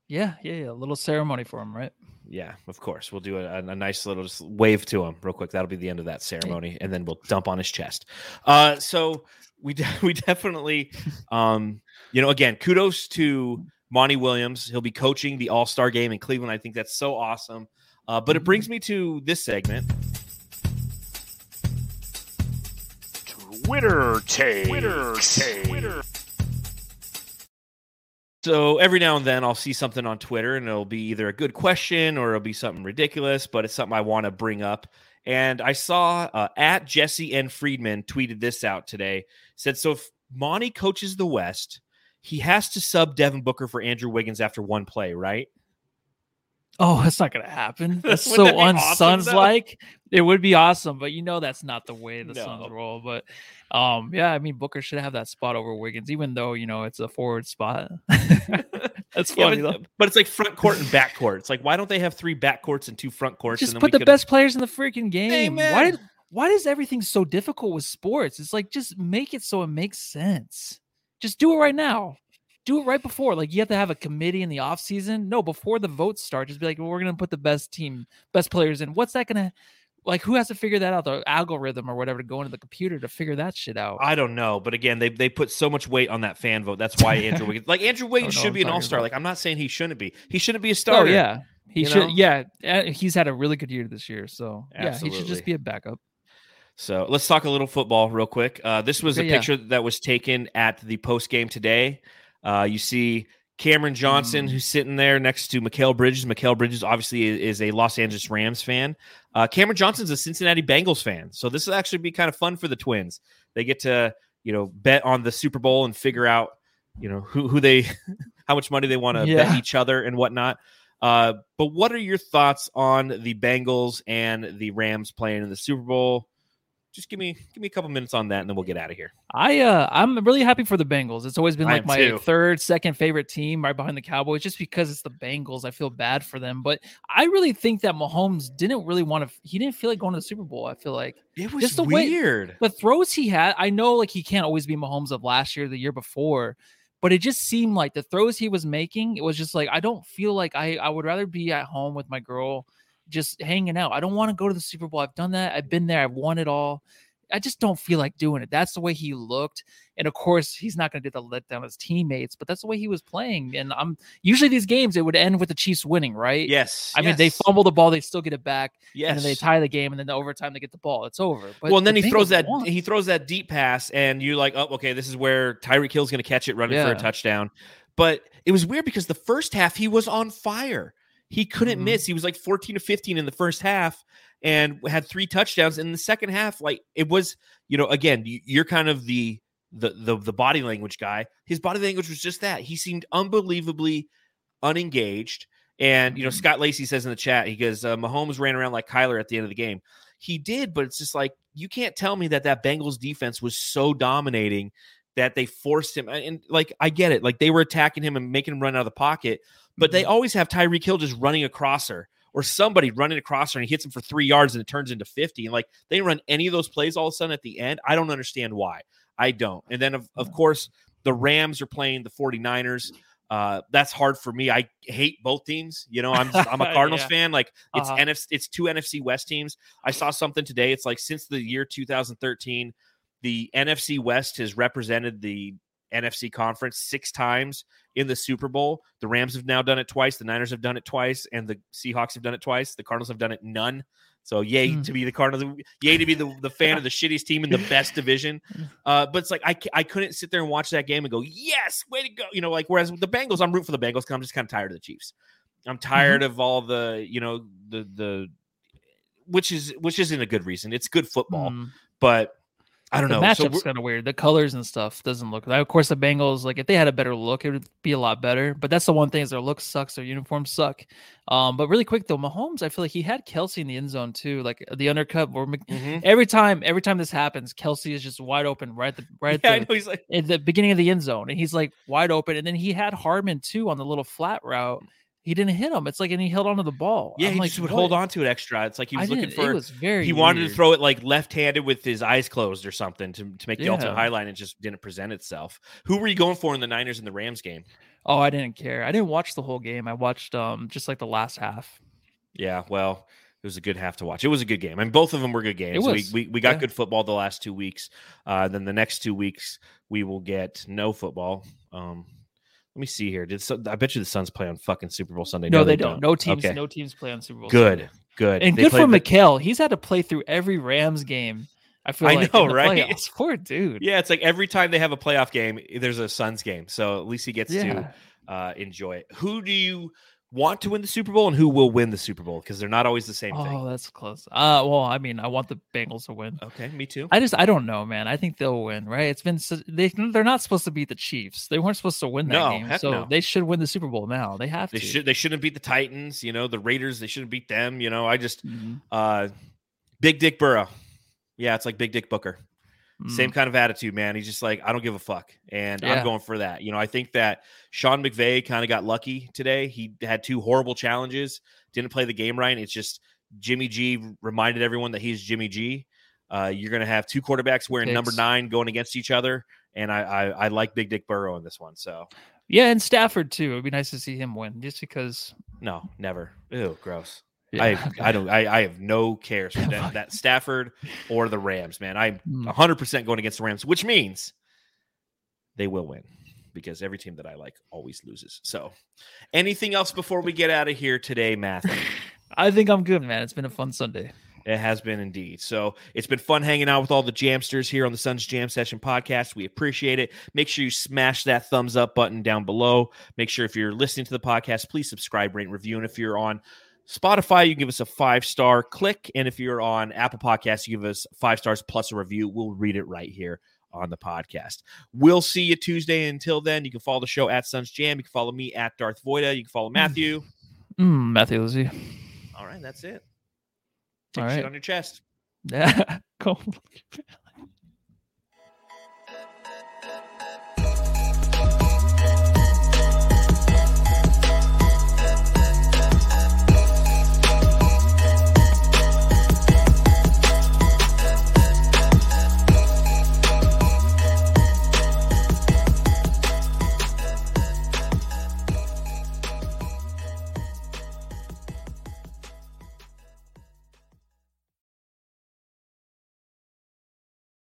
Speaker 2: Yeah, yeah, yeah. A little ceremony for him, right?
Speaker 1: Yeah, of course. We'll do a, a nice little just wave to him real quick. That'll be the end of that ceremony, and then we'll dump on his chest. Uh, so we de- we definitely, um, you know, again, kudos to Monty Williams. He'll be coaching the All Star game in Cleveland. I think that's so awesome. Uh, but it brings me to this segment.
Speaker 4: Twitter take. Twitter take.
Speaker 1: So every now and then I'll see something on Twitter and it'll be either a good question or it'll be something ridiculous, but it's something I want to bring up. And I saw uh, at Jesse N. Friedman tweeted this out today. Said, so if Monty coaches the West, he has to sub Devin Booker for Andrew Wiggins after one play, right?
Speaker 2: Oh, that's not gonna happen. That's so
Speaker 1: awesome, though?
Speaker 2: unsuns like. It would be awesome, but you know that's not the way the
Speaker 1: No.
Speaker 2: Suns roll. But um, yeah, I mean Booker should have that spot over Wiggins, even though you know it's a forward spot. that's
Speaker 1: Yeah,
Speaker 2: funny though.
Speaker 1: but, but it's like front court and back court. It's like why don't they have three back courts and two front courts?
Speaker 2: Just put the
Speaker 1: could-
Speaker 2: best players in the freaking game. Why
Speaker 1: Amen.
Speaker 2: did why is everything so difficult with sports? It's like just make it so it makes sense. Just do it right now. Do it right before. Like you have to have a committee in the off season. No, before the votes start, just be like, well, we're gonna put the best team, best players in. What's that gonna like? Who has to figure that out? The algorithm or whatever to go into the computer to figure that shit out.
Speaker 1: I don't know, but again, they they put so much weight on that fan vote. That's why Andrew Wiggins, like Andrew Wiggins, should be an all star.
Speaker 2: about.
Speaker 1: Like I'm not saying he shouldn't be. He shouldn't be a
Speaker 2: star
Speaker 1: oh
Speaker 2: yeah, he should.
Speaker 1: know?
Speaker 2: Yeah, uh, he's had a really good year this year. So yeah, he should just be a backup.
Speaker 1: So let's talk a little football real quick. Uh, this was a
Speaker 2: yeah.
Speaker 1: picture that was taken at the post game today. Uh, you see Cameron Johnson,
Speaker 2: Mm.
Speaker 1: who's sitting there next to Mikal Bridges. Mikal Bridges obviously is, is a Los Angeles Rams fan. Uh, Cameron Johnson's a Cincinnati Bengals fan. So this will actually be kind of fun for the Twins. They get to you know bet on the Super Bowl and figure out you know who who they how much money they want to
Speaker 2: Yeah.
Speaker 1: bet each other and whatnot. Uh, but what are your thoughts on the Bengals and the Rams playing in the Super Bowl? Just give me give me a couple minutes on that, and then we'll get out of here.
Speaker 2: I uh I'm really happy for the Bengals. It's always been like my
Speaker 1: too.
Speaker 2: third, second favorite team right behind the Cowboys, just because it's the Bengals. I feel bad for them. But I really think that Mahomes didn't really want to he didn't feel like going to the Super Bowl. I feel like
Speaker 1: It was
Speaker 2: Just the way-
Speaker 1: weird.
Speaker 2: the throws he had, I know like he can't always be Mahomes of last year, the year before, but it just seemed like the throws he was making, it was just like I don't feel like I I would rather be at home with my girl just hanging out. I don't want to go to the Super Bowl. I've done that. I've been there. I've won it all. I just don't feel like doing it. That's the way he looked. And of course, he's not going to do the letdown his teammates, but that's the way he was playing. And I'm usually these games, it would end with the Chiefs winning, right?
Speaker 1: yes.
Speaker 2: I mean, they fumble the ball, they still get it back,
Speaker 1: Yes.
Speaker 2: and then they tie the game, and then the overtime they get the ball. It's over. But
Speaker 1: well, and then
Speaker 2: the
Speaker 1: he throws that
Speaker 2: won.
Speaker 1: he throws that deep pass, and you're like, oh, okay, this is where Tyreek Hill's going to catch it, running for a touchdown. But it was weird because the first half he was on fire. He couldn't
Speaker 2: Mhm.
Speaker 1: miss. He was like 14 to 15 in the first half, and had three touchdowns. In the second half, like it was, you know, again, you- you're kind of the the the, the body language guy. His body language was just that. He seemed unbelievably unengaged. And you know,
Speaker 2: Mhm.
Speaker 1: Scott Lacey says in the chat, he goes, uh, "Mahomes ran around like Kyler at the end of the game." He did, but it's just like you can't tell me that that Bengals defense was so dominating that they forced him. And, and, like I get it, like they were attacking him and making him run out of the pocket, but they
Speaker 2: Mhm.
Speaker 1: always have Tyreek Hill just running across her or somebody running across her and he hits him for three yards and it turns into fifty. And like they run any of those plays all of a sudden at the end. I don't understand why. I don't. And then of, of course the Rams are playing the 49ers. Uh, that's hard for me. I hate both teams. You know, I'm I'm a Cardinals
Speaker 2: Yeah.
Speaker 1: fan. Like it's
Speaker 2: Uh-huh.
Speaker 1: NFC, it's two NFC West teams. I saw something today. It's like since the year 2013, the NFC West has represented the NFC conference six times in the Super Bowl. The Rams have now done it twice. The Niners have done it twice, and the Seahawks have done it twice. The Cardinals have done it none. So yay
Speaker 2: Hmm.
Speaker 1: to be the Cardinals. Yay to be the, the fan of the shittiest team in the best division. Uh, but it's like I, I couldn't sit there and watch that game and go, yes, way to go. You know, like whereas with the Bengals, I'm rooting for the Bengals because I'm just kind of tired of the Chiefs. I'm tired of all the, you know, the the which is which isn't a good reason. It's good football,
Speaker 2: Mm.
Speaker 1: but I don't
Speaker 2: the
Speaker 1: know. So
Speaker 2: matchup's
Speaker 1: we're-
Speaker 2: kind of weird. The colors and stuff doesn't look. Of course, the Bengals, like if they had a better look, it would be a lot better. But that's the one thing is their look sucks. Their uniforms suck. Um, but really quick though, Mahomes, I feel like he had Kelce in the end zone too, like the undercut.
Speaker 1: Mhm.
Speaker 2: every time, every time this happens, Kelce is just wide open right at the right at
Speaker 1: Yeah, I
Speaker 2: the,
Speaker 1: know he's like,
Speaker 2: at the beginning of the end zone, and he's like wide open. And then he had Hardman too on the little flat route. He didn't hit him. It's like and he held onto the ball.
Speaker 1: Yeah,
Speaker 2: I'm
Speaker 1: he
Speaker 2: like,
Speaker 1: just would
Speaker 2: what?
Speaker 1: hold on to it extra. It's like he was looking for
Speaker 2: It was very.
Speaker 1: he wanted to throw it like left-handed with his eyes closed or something to, to make the ultimate
Speaker 2: Yeah.
Speaker 1: highlight and it just didn't present itself. Who were you going for in the Niners and the Rams game?
Speaker 2: Oh, I didn't care. I didn't watch the whole game. I watched um just like the last half.
Speaker 1: Yeah, well, it was a good half to watch. It was a good game. I mean, both of them were good games. We, we we got
Speaker 2: yeah.
Speaker 1: good football the last two weeks. Uh, then the next two weeks we will get no football. Um, let me see here. Did Sun- I bet you the Suns play on fucking Super Bowl Sunday?
Speaker 2: No, they, don't. No teams.
Speaker 1: Okay.
Speaker 2: No teams play on Super Bowl.
Speaker 1: Good,
Speaker 2: Sunday.
Speaker 1: good,
Speaker 2: And
Speaker 1: They
Speaker 2: good for
Speaker 1: the-
Speaker 2: Mikal. He's had to play through every Rams game. I feel
Speaker 1: I
Speaker 2: like
Speaker 1: know, right?
Speaker 2: playoffs. Poor dude.
Speaker 1: Yeah, it's like every time they have a playoff game, there's a Suns game. So at least he gets to uh, enjoy it. Who do you want to win the Super Bowl, and who will win the Super Bowl? Because they're not always the same thing.
Speaker 2: Oh,
Speaker 1: thing.
Speaker 2: that's close. Uh, well, I mean, I want the Bengals to win.
Speaker 1: Okay, me too.
Speaker 2: I just, I don't know, man. I think they'll win, right? It's been so, they, they're not supposed to beat the Chiefs. They weren't supposed to win that
Speaker 1: No,
Speaker 2: game, so
Speaker 1: no.
Speaker 2: they should win the Super Bowl now. They have
Speaker 1: They
Speaker 2: to.
Speaker 1: should. They shouldn't beat the Titans. You know, the Raiders. They shouldn't beat them. You know, I just
Speaker 2: Mhm.
Speaker 1: uh, Big Dick Burrow. Yeah, it's like Big Dick Booker. Same
Speaker 2: Mm.
Speaker 1: kind of attitude, man. He's just like, I don't give a fuck. And I'm going for that. You know, I think that Sean McVay kind of got lucky today. He had two horrible challenges, didn't play the game right. It's just Jimmy G reminded everyone that he's Jimmy G. Uh, you're going to have two quarterbacks wearing number nine going against each other. And I, I, I like Big Dick Burrow in this one. So,
Speaker 2: Yeah, and Stafford too. It'd be nice to see him win, just because.
Speaker 1: no, never. Ew, gross.
Speaker 2: Yeah.
Speaker 1: I, I don't, I, I have no cares for that, that Stafford or the Rams, man. I'm
Speaker 2: Mm.
Speaker 1: 100% going against the Rams, which means they will win because every team that I like always loses. So, anything else before we get out of here today, Matthew?
Speaker 2: I think I'm good, man. It's been a fun Sunday.
Speaker 1: It has been indeed. So it's been fun hanging out with all the jamsters here on the Suns Jam Session podcast. We appreciate it. Make sure you smash that thumbs up button down below. Make sure if you're listening to the podcast, please subscribe, rate, and review. And if you're on Spotify, you can give us a five star click. And if you're on Apple Podcasts, you give us five stars plus a review. We'll read it right here on the podcast. We'll see you Tuesday. Until then, you can follow the show at Suns Jam. You can follow me at Darth Voida. You can follow Matthew.
Speaker 2: Mm, Matthew Lizzie.
Speaker 1: All right, that's it. Take
Speaker 2: All
Speaker 1: shit on your chest.
Speaker 2: Yeah. Cool.